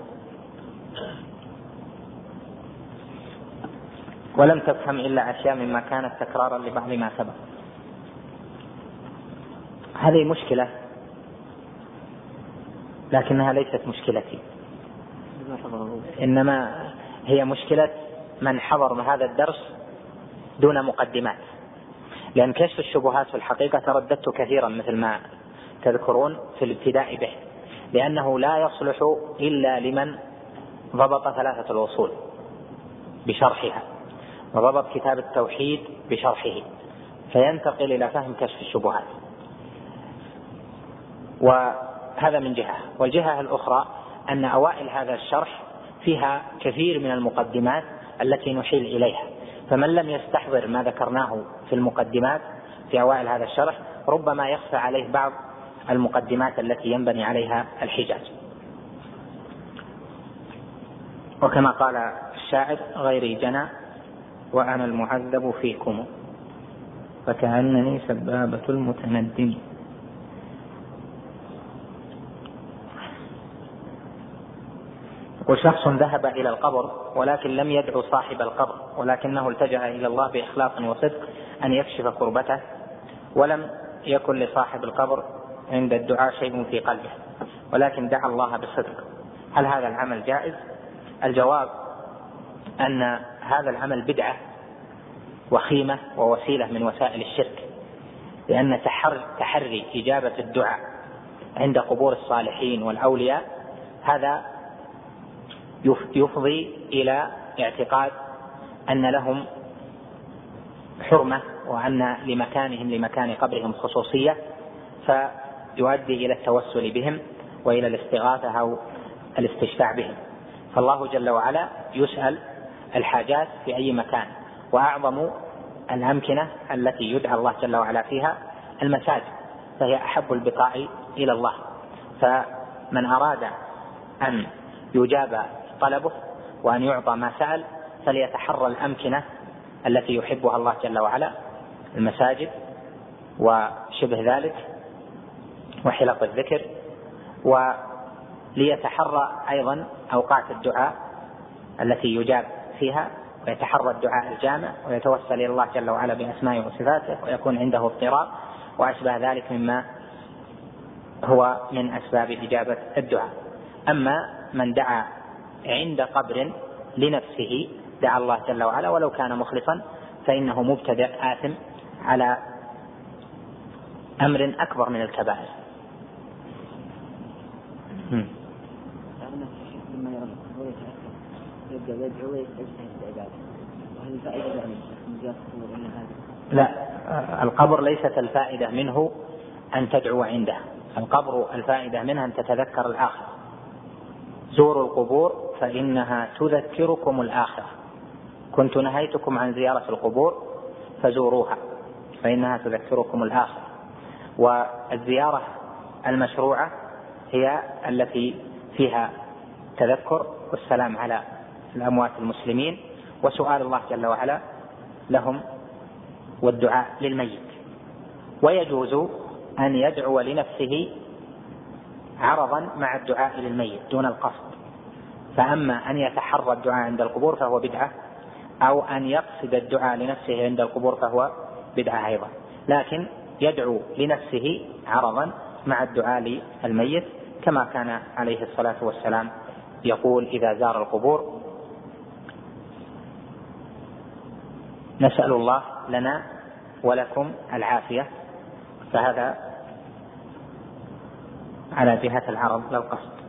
ولم تفهم إلا أشياء مما كانت تكرارا لبعض ما سبق. هذه مشكلة لكنها ليست مشكلتي. إنما هي مشكلة من حضر هذا الدرس دون مقدمات. لأن كشف الشبهات في الحقيقة ترددت كثيرا مثل ما تذكرون في الابتداء به. لأنه لا يصلح إلا لمن ضبط ثلاثة الوصول بشرحها وضبط كتاب التوحيد بشرحه فينتقل إلى فهم كشف الشبهات. وهذا من جهة. والجهة الأخرى أن أوائل هذا الشرح فيها كثير من المقدمات التي نحيل إليها. فمن لم يستحضر ما ذكرناه في المقدمات في أوائل هذا الشرح ربما يخفى عليه بعض المقدمات التي ينبني عليها الحجاج. وكما قال الشاعر غيري جنى وأنا المعذب فيكم فكأنني سبابة المتندم. وشخص ذهب إلى القبر ولكن لم يدعو صاحب القبر ولكنه التجأ إلى الله بإخلاص وصدق أن يكشف كربته ولم يكن لصاحب القبر عند الدعاء شيء في قلبه ولكن دعا الله بصدق هل هذا العمل جائز؟ الجواب أن هذا العمل بدعة وخيمة ووسيلة من وسائل الشرك لأن تحري إجابة الدعاء عند قبور الصالحين والأولياء هذا يفضي إلى اعتقاد أن لهم حرمة وأن لمكانهم لمكان قبرهم خصوصية فيؤدي إلى التوسل بهم وإلى الاستغاثة أو الاستشفاع بهم. فالله جل وعلا يسأل الحاجات في أي مكان وأعظم الأمكنة التي يدعى الله جل وعلا فيها المساجد فهي أحب البقاع إلى الله. فمن أراد أن يجاب طلبه وأن يعطى ما سأل فليتحرى الأمكنة التي يحبها الله جل وعلا المساجد وشبه ذلك وحلق الذكر وليتحرى أيضا أوقات الدعاء التي يجاب فيها ويتحرى الدعاء الجامع ويتوسل إلى الله جل وعلا بأسمائه وصفاته ويكون عنده اضطراب وأشبه ذلك مما هو من أسباب إجابة الدعاء. أما من دعا عند قبر لنفسه دعا الله جل وعلا ولو كان مخلصا فإنه مبتدع آثم على أمر أكبر من الكبائر. لا القبر ليست الفائدة منه أن تدعو عنده. القبر الفائدة منها أن تتذكر الآخرة زوروا القبور فإنها تذكركم الآخرة. كنت نهيتكم عن زيارة القبور فزوروها. فإنها تذكركم الآخرة. والزيارة المشروعة هي التي فيها تذكر والسلام على الأموات المسلمين. وسؤال الله جل وعلا لهم والدعاء للميت. ويجوز أن يدعو لنفسه عرضا مع الدعاء للميت دون القصد. فأما أن يتحرى الدعاء عند القبور فهو بدعة أو أن يقصد الدعاء لنفسه عند القبور فهو بدعة أيضا. لكن يدعو لنفسه عرضا مع الدعاء للميت كما كان عليه الصلاة والسلام يقول إذا زار القبور نسأل الله لنا ولكم العافية. فهذا على جهة العرض لا القصد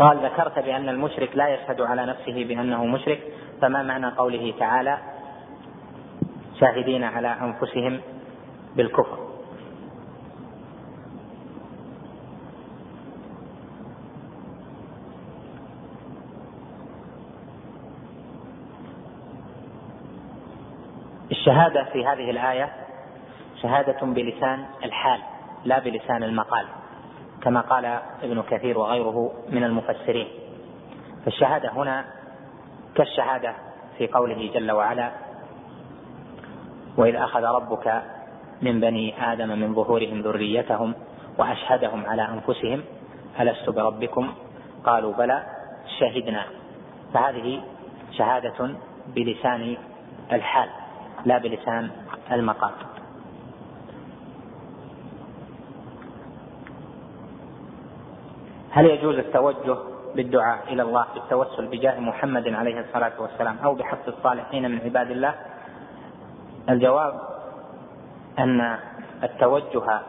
قال ذكرت بأن المشرك لا يشهد على نفسه بأنه مشرك فما معنى قوله تعالى شاهدين على أنفسهم بالكفر؟ الشهادة في هذه الآية شهادة بلسان الحال لا بلسان المقال. كما قال ابن كثير وغيره من المفسرين. فالشهادة هنا كالشهادة في قوله جل وعلا وإذ أخذ ربك من بني آدم من ظهورهم ذريتهم وأشهدهم على أنفسهم ألست بربكم؟ قالوا بلى شهدنا. فهذه شهادة بلسان الحال لا بلسان المقام هل يجوز التوجه بالدعاء إلى الله بالتوسل بجاه محمد عليه الصلاة والسلام أو بحق الصالحين من عباد الله؟ الجواب أن التوجه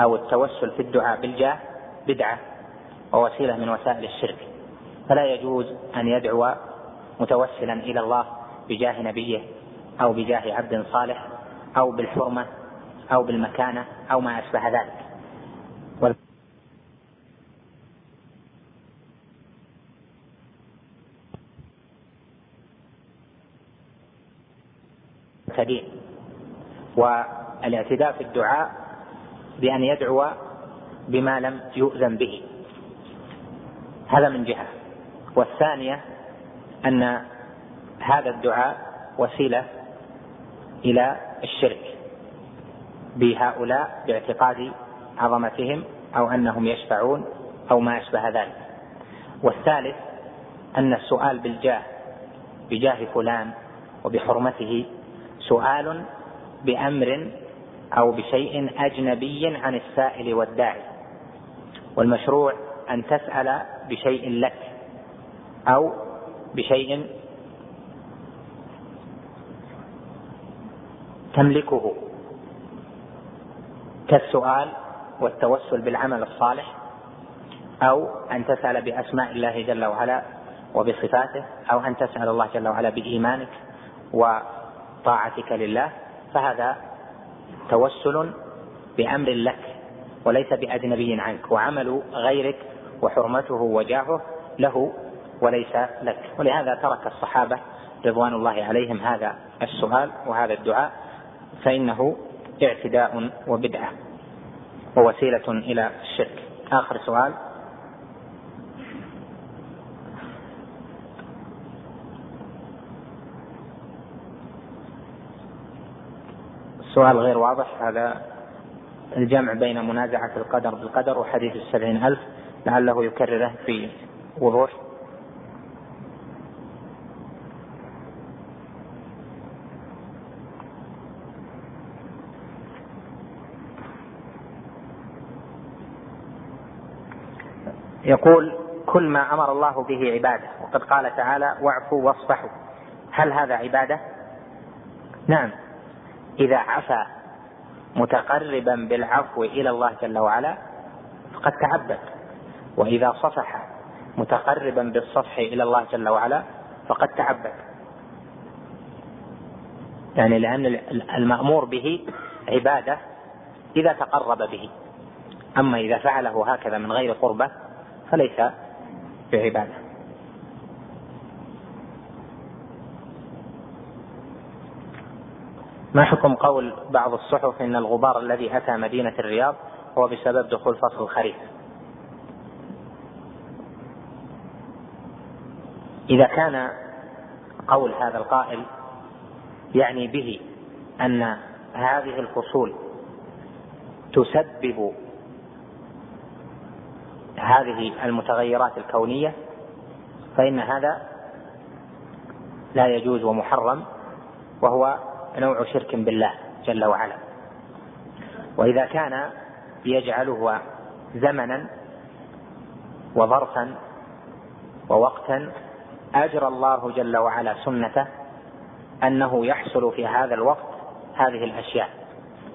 أو التوسل في الدعاء بالجاه بدعة ووسيلة من وسائل الشرك فلا يجوز أن يدعو متوسلا إلى الله بجاه نبيه أو بجاه عبد صالح أو بالحرمة أو بالمكانة أو ما أشبه ذلك المعتدين والاعتداء في الدعاء بأن يدعو بما لم يؤذن به. هذا من جهة. والثانية أن هذا الدعاء وسيلة إلى الشرك بهؤلاء باعتقاد عظمتهم أو أنهم يشفعون أو ما أشبه ذلك. والثالث أن السؤال بالجاه بجاه فلان وبحرمته سؤال بأمر أو بشيء أجنبي عن السائل والداعي. والمشروع أن تسأل بشيء لك أو بشيء تملكه. كالسؤال والتوسل بالعمل الصالح أو أن تسأل بأسماء الله جل وعلا وبصفاته أو أن تسأل الله جل وعلا بإيمانك و طاعتك لله فهذا توسل بأمر لك وليس بأجنبي عنك وعمل غيرك وحرمته وجاهه له وليس لك. ولهذا ترك الصحابة رضوان الله عليهم هذا السؤال وهذا الدعاء فإنه اعتداء وبدعة ووسيلة إلى الشرك. آخر سؤال. سؤال غير واضح هذا الجمع بين منازعة القدر بالقدر وحديث السبعين ألف لعله يكرره في وضوح يقول كل ما أمر الله به عبادة. وقد قال تعالى واعفوا واصفحوا. هل هذا عبادة؟ نعم. إذا عفا متقربا بالعفو إلى الله جل وعلا فقد تعبد. وإذا صفح متقربا بالصفح إلى الله جل وعلا فقد تعبد. يعني لأن المأمور به عبادة إذا تقرب به. أما إذا فعله هكذا من غير قربة فليس بعبادة. ما حكم قول بعض الصحف إن الغبار الذي أتى مدينة الرياض هو بسبب دخول فصل الخريف؟ إذا كان قول هذا القائل يعني به أن هذه الفصول تسبب هذه المتغيرات الكونية فإن هذا لا يجوز ومحرم وهو نوع شرك بالله جل وعلا. وإذا كان يجعله زمنا وظرفا ووقتا أجرى الله جل وعلا سنته أنه يحصل في هذا الوقت هذه الأشياء.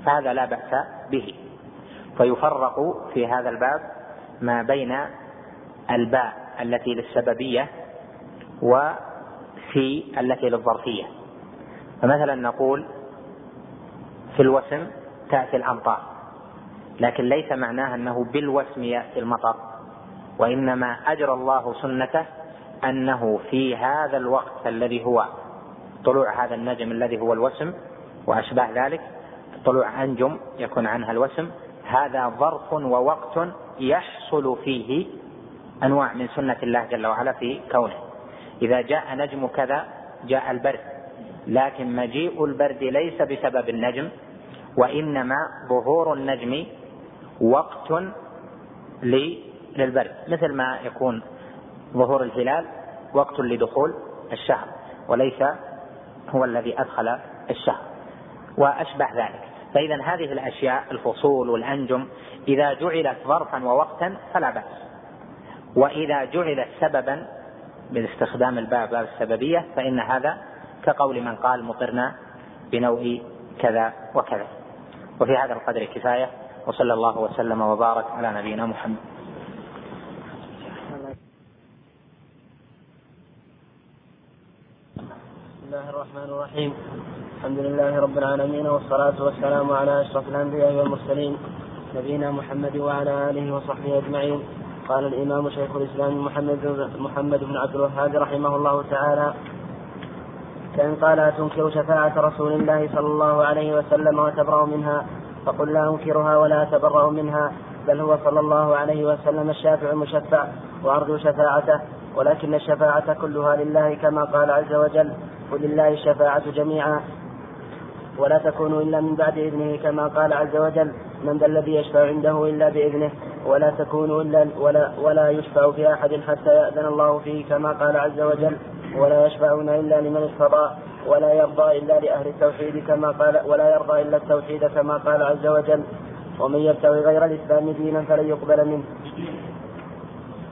فهذا لا بأس به. فيفرق في هذا الباب ما بين الباء التي للسببية وفي التي للظرفية. فمثلا نقول في الوسم تأتي الأمطار لكن ليس معناه أنه بالوسم يأتي المطر وإنما أجرى الله سنته أنه في هذا الوقت الذي هو طلوع هذا النجم الذي هو الوسم وأشباه ذلك طلوع أنجم يكون عنها الوسم هذا ظرف ووقت يحصل فيه أنواع من سنة الله جل وعلا في كونه. إذا جاء نجم كذا جاء البرد. لكن مجيء البرد ليس بسبب النجم وإنما ظهور النجم وقت للبرد مثل ما يكون ظهور الهلال وقت لدخول الشهر وليس هو الذي أدخل الشهر وأشبه ذلك. فإذا هذه الأشياء الفصول والأنجم إذا جعلت ظرفا ووقتا فلا بأس وإذا جعلت سببا باستخدام الباب باب السببية فإن هذا كقول من قال مطرنا بنوء كذا وكذا. وفي هذا القدر كفاية وصلى الله وسلم وبارك على نبينا محمد. بسم الله الرحمن الرحيم. الحمد لله رب العالمين والصلاة والسلام على أشرف الأنبياء والمرسلين نبينا محمد وعلى آله وصحبه أجمعين. قال الإمام شيخ الإسلام محمد محمد بن عبد الوهاب رحمه الله تعالى كأن قال تنكر شفاعة رسول الله صلى الله عليه وسلم وتبرأ منها فقل لا أنكرها ولا أتبرأ منها بل هو صلى الله عليه وسلم الشافع المشفع وأرجو شفاعته ولكن الشفاعة كلها لله كما قال عز وجل ولله الشفاعة جميعا ولا تكون إلا من بعد إذنه كما قال عز وجل من ذا الذي يشفع عنده إلا بإذنه ولا تكون إلا ولا ولا يشفع في أحد حتى يأذن الله فيه كما قال عز وجل ولا يشفعون إلا لمن ارتضى ولا يرضى إلا لأهل التوحيد كما قال ولا يرضى إلا التوحيد كما قال عز وجل ومن يبتغي غير الإسلام دينا فلن يقبل منه.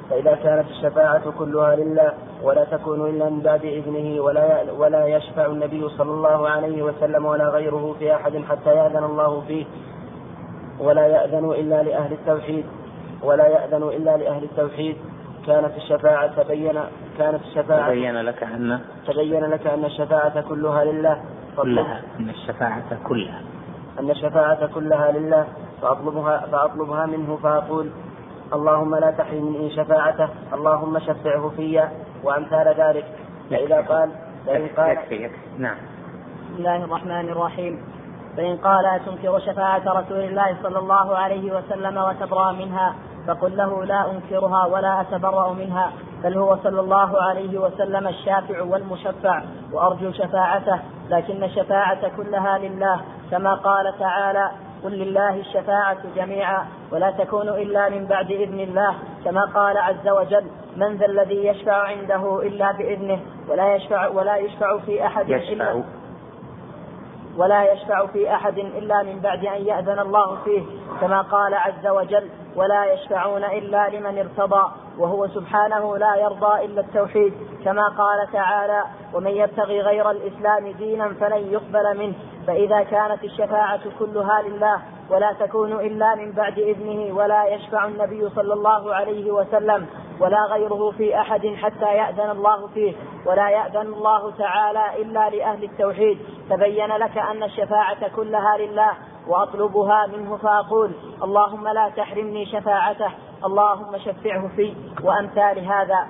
فإذا كانت الشفاعة كلها لله ولا تكون إلا من بعد إذنه ولا ولا يشفع النبي صلى الله عليه وسلم ولا غيره في أحد حتى يأذن الله فيه. ولا يأذن إلا لأهل التوحيد ولا يأذن إلا لأهل التوحيد. كانت الشفاعة تبين كانت الشفاعة تبين لك أن تبين لك أن الشفاعة كلها لله. كلها أن الشفاعة كلها. أن الشفاعة كلها لله. فأطلبها فأطلبها منه فأقول اللهم لا تحرمني شفاعته. اللهم شفعه في وأمثال ذلك. فإذا قال فإن قال يكفي نعم. بسم الله الرحمن الرحيم. فإن قال تنكر شفاعة رسول الله صلى الله عليه وسلم وتبرأ منها؟ فقل له لا أنكرها ولا أتبرأ منها. بل هو صلى الله عليه وسلم الشافع والمشفع وأرجو شفاعته لكن الشفاعة كلها لله كما قال تعالى قل لله الشفاعة جميعا ولا تكون إلا من بعد إذن الله كما قال عز وجل من ذا الذي يشفع عنده إلا بإذنه ولا يشفع ولا يشفع في أحد يشفع. إلا ولا يشفع في أحد إلا من بعد أن يأذن الله فيه كما قال عز وجل ولا يشفعون إلا لمن ارتضى وهو سبحانه لا يرضى إلا التوحيد كما قال تعالى ومن يبتغي غير الإسلام دينا فلن يقبل منه. فإذا كانت الشفاعة كلها لله ولا تكون إلا من بعد إذنه ولا يشفع النبي صلى الله عليه وسلم ولا غيره في أحد حتى يأذن الله فيه ولا يأذن الله تعالى إلا لأهل التوحيد. تبين لك أن الشفاعة كلها لله وأطلبها منه فأقول اللهم لا تحرمني شفاعته اللهم شفعه في وأمثال هذا.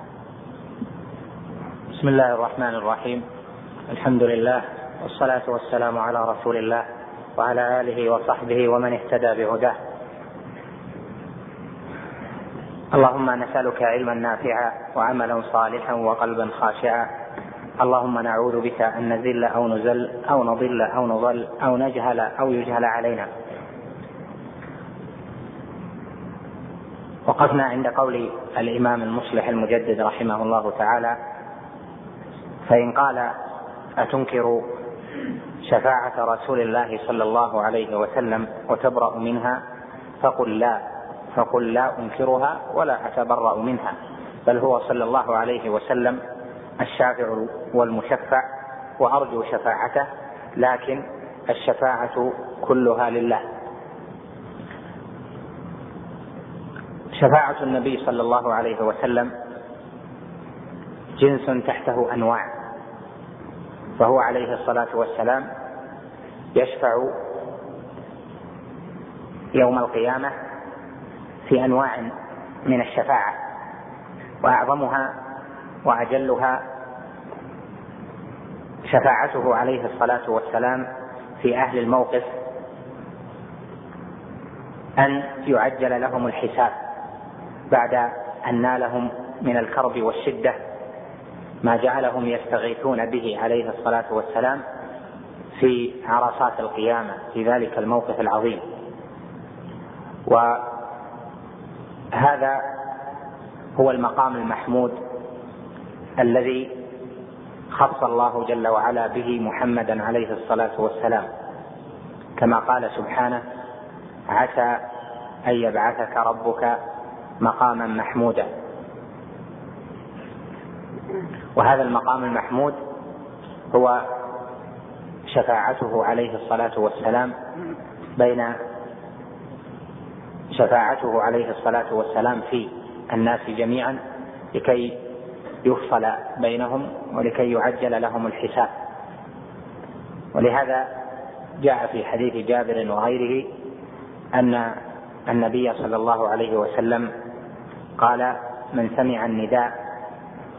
بسم الله الرحمن الرحيم. الحمد لله والصلاة والسلام على رسول الله وعلى آله وصحبه ومن اهتدى بهداه. اللهم نسألك علما نافعا وعملا صالحا وقلبا خاشعا اللهم نعوذ بك أن نزل أو نزل أو نضل أو نضل أو نجهل أو يجهل علينا. وقفنا عند قول الإمام المصلح المجدد رحمه الله تعالى فإن قال أتنكر شفاعة رسول الله صلى الله عليه وسلم وتبرأ منها؟ فقل لا فقل لا أنكرها ولا أتبرأ منها بل هو صلى الله عليه وسلم الشافع والمشفع وأرجو شفاعته لكن الشفاعة كلها لله. شفاعة النبي صلى الله عليه وسلم جنس تحته أنواع. فهو عليه الصلاة والسلام يشفع يوم القيامة في أنواع من الشفاعة وأعظمها وأجلها شفاعته عليه الصلاة والسلام في أهل الموقف أن يعجل لهم الحساب بعد أن نالهم من الكرب والشدة ما جعلهم يستغيثون به عليه الصلاة والسلام في عرصات القيامة في ذلك الموقف العظيم. وهذا هو المقام المحمود الذي خص الله جل وعلا به محمدا عليه الصلاة والسلام. كما قال سبحانه عسى أن يبعثك ربك مقاما محمودا. وهذا المقام المحمود هو شفاعته عليه الصلاة والسلام بين شفاعته عليه الصلاة والسلام في الناس جميعا لكي يفصل بينهم ولكي يعجل لهم الحساب. ولهذا جاء في حديث جابر وغيره أن النبي صلى الله عليه وسلم قال من سمع النداء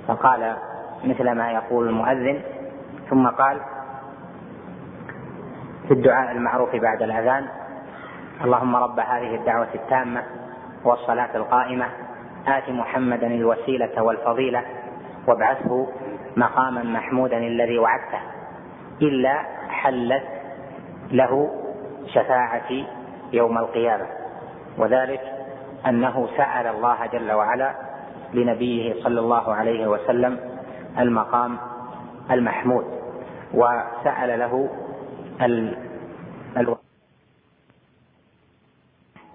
فقال مثل ما يقول المؤذن ثم قال في الدعاء المعروف بعد الأذان اللهم رب هذه الدعوة التامة والصلاة القائمة آت محمدا الوسيلة والفضيلة وابعثه مقاما محمودا الذي وعدته إلا حلت له شفاعتي يوم القيامة. وذلك أنه سأل الله جل وعلا لنبيه صلى الله عليه وسلم المقام المحمود وسأل له ال... ال...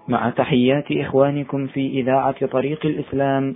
مع تحيات إخوانكم في إذاعة طريق الإسلام